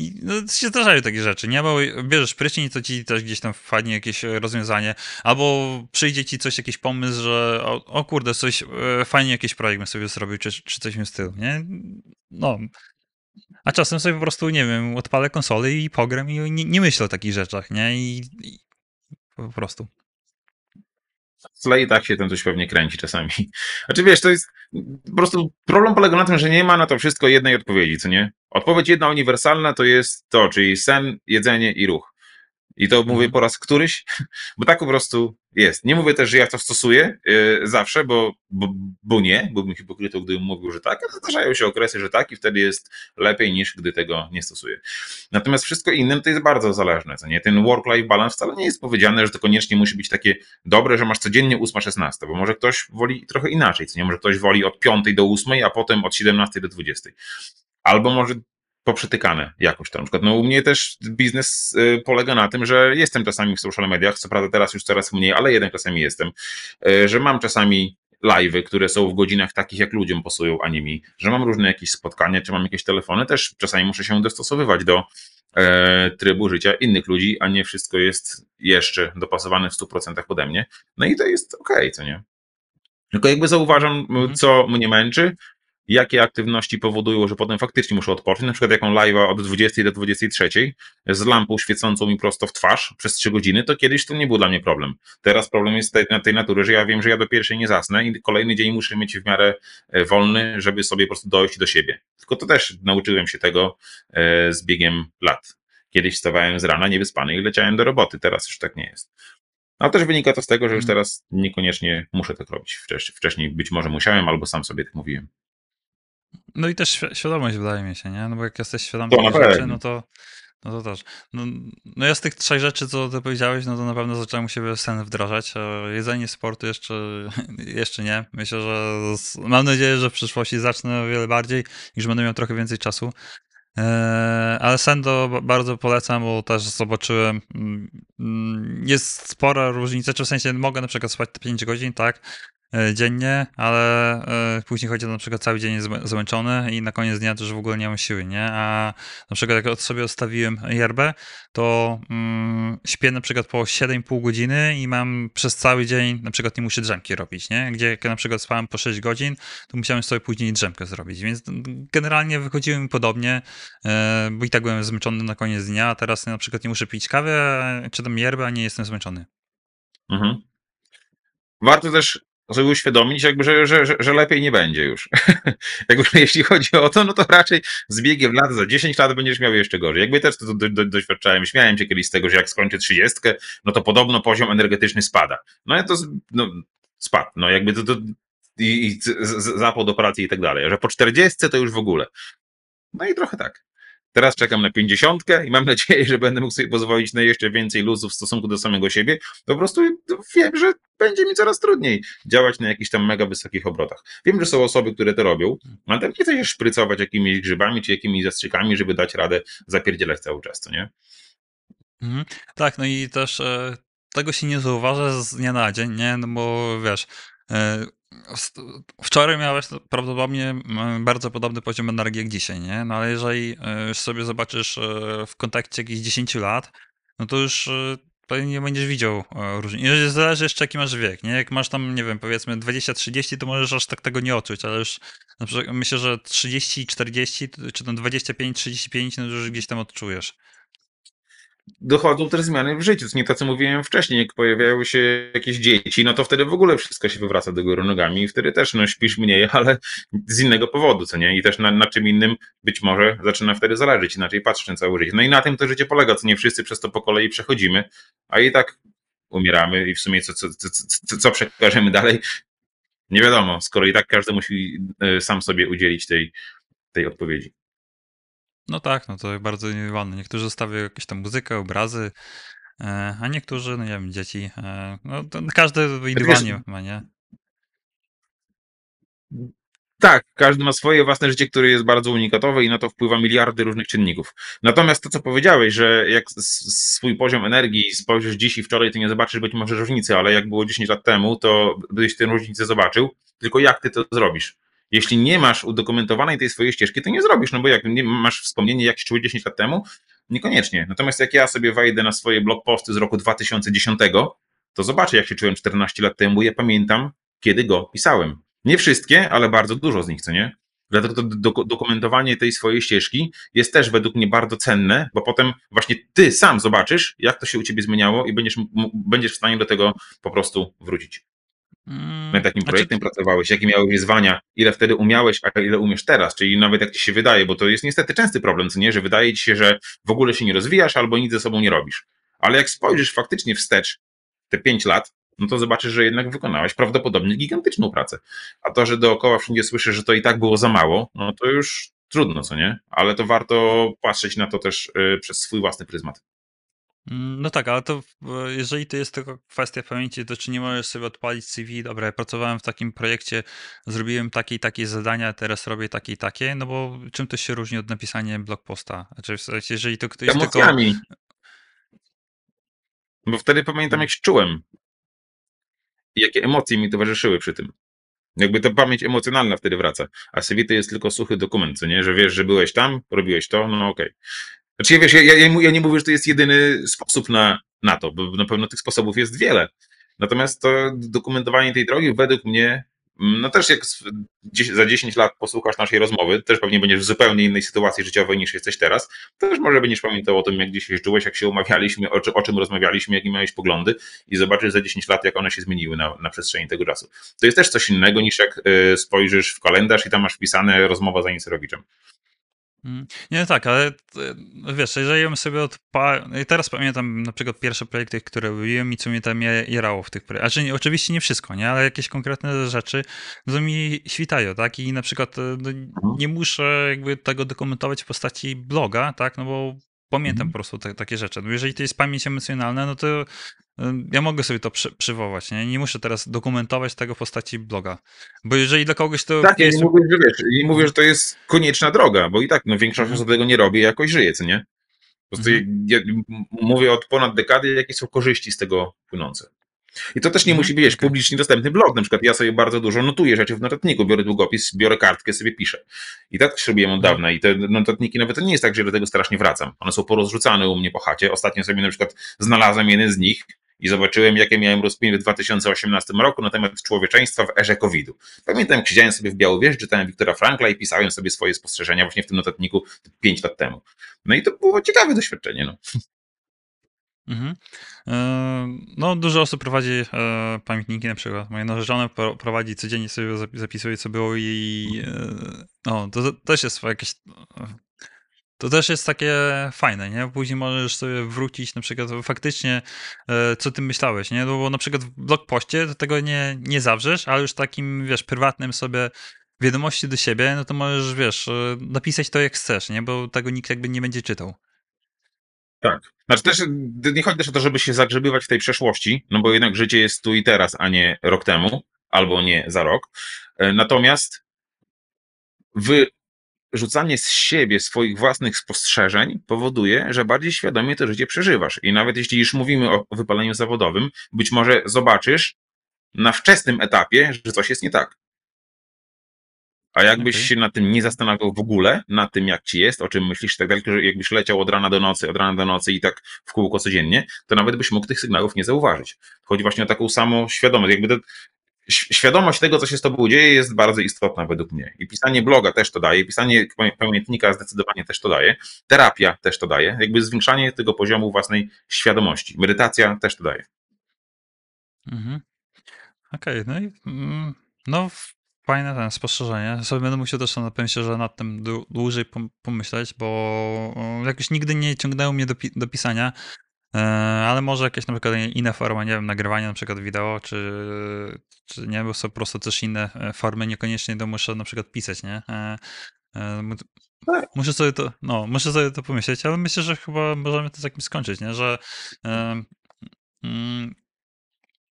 i no, się zdarzają takie rzeczy, nie? Bo bierzesz prysznic, to ci też gdzieś tam wpadnie jakieś rozwiązanie, albo przyjdzie ci coś, jakiś pomysł, że o, o kurde, coś, e, fajnie jakiś projekt bym sobie zrobił, czy, czy coś tym stylu, nie? No. A czasem sobie po prostu, nie wiem, odpalę konsolę i pogram i nie, nie myślę o takich rzeczach, nie? I, i po prostu tle i tak się ten coś pewnie kręci czasami. Znaczy wiesz, to jest po prostu problem polega na tym, że nie ma na to wszystko jednej odpowiedzi, co nie? Odpowiedź jedna uniwersalna to jest to, czyli sen, jedzenie i ruch. I to mówię Mhm. po raz któryś, bo tak po prostu jest. Nie mówię też, że ja to stosuję y, zawsze, bo, bo, bo nie, byłbym hipokrytą, gdybym mówił, że tak, ale zdarzają się okresy, że tak i wtedy jest lepiej niż gdy tego nie stosuję. Natomiast wszystko inne no to jest bardzo zależne, co nie? Ten work-life balance wcale nie jest powiedziane, że to koniecznie musi być takie dobre, że masz codziennie 8-16, bo może ktoś woli trochę inaczej, co nie? Może ktoś woli od 5 do 8, a potem od 17 do 20. Albo może poprzytykane jakoś tam. Na przykład, no u mnie też biznes y, polega na tym, że jestem czasami w social mediach, co prawda teraz już coraz mniej, ale jeden czasami jestem, y, że mam czasami live'y, które są w godzinach takich, jak ludziom pasują, a nie mi, że mam różne jakieś spotkania, czy mam jakieś telefony, też czasami muszę się dostosowywać do e, trybu życia innych ludzi, a nie wszystko jest jeszcze dopasowane w 100% pode mnie. No i to jest okej, co nie? Tylko jakby zauważam, Mhm. co mnie męczy, jakie aktywności powodują, że potem faktycznie muszę odpocząć. Na przykład, jaką live'a od 20 do 23 z lampą świecącą mi prosto w twarz przez 3 godziny, to kiedyś to nie był dla mnie problem. Teraz problem jest tej, na tej natury, że ja wiem, że ja do pierwszej nie zasnę i kolejny dzień muszę mieć w miarę e, wolny, żeby sobie po prostu dojść do siebie. Tylko to też nauczyłem się tego e, z biegiem lat. Kiedyś wstawałem z rana niewyspany i leciałem do roboty, teraz już tak nie jest. Ale też wynika to z tego, że już Mhm. teraz niekoniecznie muszę tak robić. Wcześniej być może musiałem, albo sam sobie tak mówiłem. No i też świ- świadomość wydaje mi się, nie? No bo jak jesteś świadomy To tych rzeczy, no to, no to też. No, no ja z tych trzech rzeczy, co ty powiedziałeś, no to na pewno zacząłem u siebie sen wdrażać. Jedzenie, sportu jeszcze, jeszcze nie. Myślę, że z, mam nadzieję, że w przyszłości zacznę o wiele bardziej, już będę miał trochę więcej czasu. E, Ale sen to ba- bardzo polecam, bo też zobaczyłem, mm, mm, jest spora różnica, czy w sensie mogę na przykład spać te 5 godzin, tak, dziennie, ale e, później chodzi na przykład cały dzień zmę- zmęczony i na koniec dnia też w ogóle nie mam siły, nie? A na przykład jak od sobie odstawiłem yerbę, to mm, śpię na przykład po 7,5 godziny i mam przez cały dzień, na przykład nie muszę drzemki robić, nie? Gdzie jak na przykład spałem po 6 godzin, to musiałem sobie później drzemkę zrobić, więc generalnie wychodziło mi podobnie, e, bo i tak byłem zmęczony na koniec dnia, a teraz na przykład nie muszę pić kawy, czy tam yerbę, a nie jestem zmęczony. Mhm. Warto też sobie uświadomić, jakby, że, że, że, lepiej nie będzie już. jakby, jeśli chodzi o to, no to raczej z biegiem lat za 10 lat będziesz miał jeszcze gorzej. Jakby też to do, do, doświadczałem, śmiałem się kiedyś z tego, że jak skończę 30, no to podobno poziom energetyczny spada. No ja to no, spadł. No jakby to, to i, i zapał do pracy i tak dalej. Że po 40 to już w ogóle. No i trochę tak. Teraz czekam na 50 i mam nadzieję, że będę mógł sobie pozwolić na jeszcze więcej luzu w stosunku do samego siebie. Po prostu wiem, że będzie mi coraz trudniej działać na jakichś tam mega wysokich obrotach. Wiem, że są osoby, które to robią, ale tam nie chcę się szprycować jakimiś grzybami czy jakimiś zastrzykami, żeby dać radę zapierdzielać cały czas, co nie? Mhm. Tak, no i też e, tego się nie zauważa z dnia na dzień, nie? No bo wiesz, e, wczoraj miałeś prawdopodobnie bardzo podobny poziom energii jak dzisiaj, nie? No ale jeżeli e, już sobie zobaczysz e, w kontekście jakichś 10 lat, no to już e, nie będziesz widział różnicy. Zależy jeszcze jaki masz wiek, nie? Jak masz tam, nie wiem, powiedzmy 20-30, to możesz aż tak tego nie odczuć, ale już myślę, że 30-40, czy tam 25-35, no już gdzieś tam odczujesz. Dochodzą też zmiany w życiu. To nie to, co mówiłem wcześniej, jak pojawiają się jakieś dzieci, no to wtedy w ogóle wszystko się wywraca do góry nogami i wtedy też no, śpisz mniej, ale z innego powodu, co nie? I też na, na czym innym być może zaczyna wtedy zależeć, inaczej patrzysz na całe życie. No i na tym to życie polega, co nie wszyscy przez to po kolei przechodzimy, a i tak umieramy i w sumie co, co, co, co, co przekażemy dalej, nie wiadomo, skoro i tak każdy musi e, sam sobie udzielić tej, tej odpowiedzi. No tak, no to bardzo indywidualne. Niektórzy zostawiają jakieś tam muzykę, obrazy, e, a niektórzy, no nie wiem, dzieci. e, No każdy indywidualnie ma, nie? Tak, każdy ma swoje własne życie, które jest bardzo unikatowe i na to wpływa miliardy różnych czynników. Natomiast to, co powiedziałeś, że jak swój poziom energii spojrzysz dziś i wczoraj, to nie zobaczysz być może różnicy, ale jak było 10 lat temu, to byś tę różnicę zobaczył. Tylko jak ty to zrobisz? Jeśli nie masz udokumentowanej tej swojej ścieżki, to nie zrobisz, no bo jak masz wspomnienie, jak się czułeś 10 lat temu, niekoniecznie. Natomiast jak ja sobie wejdę na swoje blog posty z roku 2010, to zobaczę, jak się czułem 14 lat temu, ja pamiętam, kiedy go pisałem. Nie wszystkie, ale bardzo dużo z nich, co nie? Dlatego to do, dokumentowanie tej swojej ścieżki jest też według mnie bardzo cenne, bo potem właśnie ty sam zobaczysz, jak to się u ciebie zmieniało i będziesz, będziesz w stanie do tego po prostu wrócić. Mm, Nad takim znaczy, projektem pracowałeś, jakie miały wyzwania, ile wtedy umiałeś, a ile umiesz teraz, czyli nawet jak ci się wydaje, bo to jest niestety częsty problem, co nie, że wydaje ci się, że w ogóle się nie rozwijasz albo nic ze sobą nie robisz. Ale jak spojrzysz faktycznie wstecz te 5 lat, no to zobaczysz, że jednak wykonałeś prawdopodobnie gigantyczną pracę. A to, że dookoła wszędzie słyszysz, że to i tak było za mało, no to już trudno, co nie? Ale to warto patrzeć na to też y, przez swój własny pryzmat. Mm, No tak, ale to w- jeżeli to jest tylko kwestia pamięci, to czy nie możesz sobie odpalić CV, dobra, ja pracowałem w takim projekcie, zrobiłem takie i takie zadania, teraz robię takie i takie, no bo czym to się różni od napisania blog posta? Znaczy, jeżeli to ktoś tylko... Emocjami. Bo wtedy pamiętam, jak się czułem. I jakie emocje mi towarzyszyły przy tym. Jakby ta pamięć emocjonalna wtedy wraca. A CV to jest tylko suchy dokument, co nie? Że wiesz, że byłeś tam, robiłeś to, no okej. Znaczy, ja wiesz, ja, ja, ja nie mówię, że to jest jedyny sposób na, na to, bo na pewno tych sposobów jest wiele. Natomiast to dokumentowanie tej drogi według mnie, mm, no też jak za 10 lat posłuchasz naszej rozmowy, też pewnie będziesz w zupełnie innej sytuacji życiowej niż jesteś teraz, też może będziesz pamiętał o tym, jak dzisiaj czułeś, jak się umawialiśmy, o, o czym rozmawialiśmy, jakie miałeś poglądy i zobaczysz za 10 lat, jak one się zmieniły na, na przestrzeni tego czasu. To jest też coś innego niż jak y, spojrzysz w kalendarz i tam masz wpisane rozmowa z Anicerowiczem. Mm, Nie, tak, ale e, no wiesz, jeżeli bym sobie odpalił, teraz pamiętam na przykład pierwsze projekty, które robiłem i co mnie tam je- jarało w tych projektach. Znaczy, oczywiście nie wszystko, nie, ale jakieś konkretne rzeczy, no to mi świtają, tak, i na przykład e, no, nie muszę jakby tego dokumentować w postaci bloga, tak, no bo pamiętam Mhm. po prostu te, takie rzeczy. No jeżeli to jest pamięć emocjonalna, no to ja mogę sobie to przy, przywołać, nie, nie muszę teraz dokumentować tego w postaci bloga, bo jeżeli dla kogoś to Tak, ja jest... nie mówię, że wiesz, nie mówię, że to jest konieczna droga, bo i tak no, większość Mhm. osób tego nie robi i jakoś żyje, co nie? Po prostu Mhm. ja, mówię od ponad dekady, jakie są korzyści z tego płynące. I to też nie Mhm, musi być wiesz, okej. publicznie dostępny blog. Na przykład ja sobie bardzo dużo notuję rzeczy w notatniku, biorę długopis, biorę kartkę, sobie piszę. I tak też robiłem od Mhm. dawna. I te notatniki nawet to nie jest tak, że do tego strasznie wracam. One są porozrzucane u mnie po chacie. Ostatnio sobie na przykład znalazłem jeden z nich i zobaczyłem, jakie miałem rozkminy w 2018 roku na temat człowieczeństwa w erze COVID-u. Pamiętam, jak siedziałem sobie w Białowieży, czytałem Wiktora Frankla i pisałem sobie swoje spostrzeżenia właśnie w tym notatniku 5 lat temu. No i to było ciekawe doświadczenie. No. Mhm. E, No, dużo osób prowadzi e, pamiętniki, na przykład moja narzeczona pro- prowadzi codziennie sobie zap- zapisuje, co było i e, no, to, też jest jakieś to też jest takie fajne, nie? Później możesz sobie wrócić na przykład faktycznie, co ty myślałeś, nie? No bo na przykład w blog poście to tego nie, nie zawrzesz, ale już takim, wiesz, prywatnym sobie wiadomości do siebie, no to możesz, wiesz, napisać to jak chcesz, nie? Bo tego nikt jakby nie będzie czytał. Tak. Znaczy też nie chodzi też o to, żeby się zagrzebywać w tej przeszłości, no bo jednak życie jest tu i teraz, a nie rok temu, albo nie za rok. E, Natomiast wyrzucanie z siebie swoich własnych spostrzeżeń powoduje, że bardziej świadomie to życie przeżywasz. I nawet jeśli już mówimy o wypaleniu zawodowym, być może zobaczysz na wczesnym etapie, że coś jest nie tak. A jakbyś Okej. się nad tym nie zastanawiał w ogóle, nad tym jak ci jest, o czym myślisz i tak dalej, jakbyś leciał od rana do nocy, od rana do nocy i tak w kółko codziennie, to nawet byś mógł tych sygnałów nie zauważyć. Chodzi właśnie o taką samą świadomość. Jakby to, świadomość tego, co się z tobą dzieje, jest bardzo istotna według mnie. I pisanie bloga też to daje, pisanie pamię- pamiętnika zdecydowanie też to daje, terapia też to daje, jakby zwiększanie tego poziomu własnej świadomości. Medytacja też to daje. Mhm. Okej, no i mm, no fajne ten spostrzeżenie. Sobie będę musiał też na myślę, że nad tym dłu- dłużej pom- pomyśleć, bo o, jakoś nigdy nie ciągnęło mnie do, pi- do pisania, e, ale może jakieś na przykład inne formy, nie wiem, nagrywania na przykład wideo, czy, czy nie, bo są po prostu też inne e, formy, niekoniecznie to muszę na przykład pisać, nie? E, e, Tak. Muszę sobie to, no, muszę sobie to pomyśleć, ale myślę, że chyba możemy to takim skończyć, nie? Że e, mm,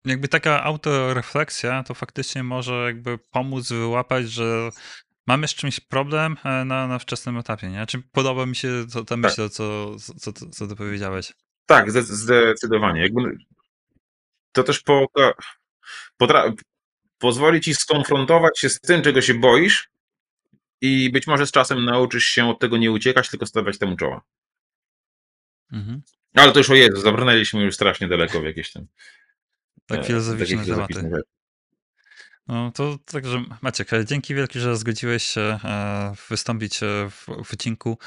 jakby taka autorefleksja to faktycznie może jakby pomóc wyłapać, że mamy z czymś problem e, na, na wczesnym etapie, nie? Czy podoba mi się to, ta myśl, co, co, co, co ty powiedziałeś? Tak, zde- zdecydowanie. Jakby to też po, potra- pozwoli ci skonfrontować się z tym, czego się boisz i być może z czasem nauczysz się od tego nie uciekać, tylko stawiać temu czoła. Mhm. Ale to już o Jezu, zabrnęliśmy już strasznie daleko w jakieś tam Tak filozoficzne takie tematy. rzeczy. No to także Maciek, e, dzięki wielkie, że zgodziłeś się e, wystąpić e, w w odcinku.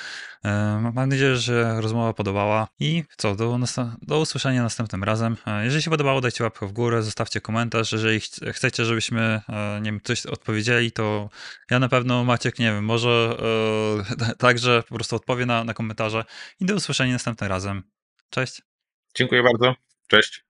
Mam nadzieję, że rozmowa podobała i co, do, do usłyszenia następnym razem. Jeżeli się podobało, dajcie łapkę w górę, zostawcie komentarz. Jeżeli ch- chcecie, żebyśmy, nie wiem, coś odpowiedzieli, to ja na pewno, Maciek, nie wiem, może e, także po prostu odpowie na, na komentarze i do usłyszenia następnym razem. Cześć. Dziękuję bardzo. Cześć.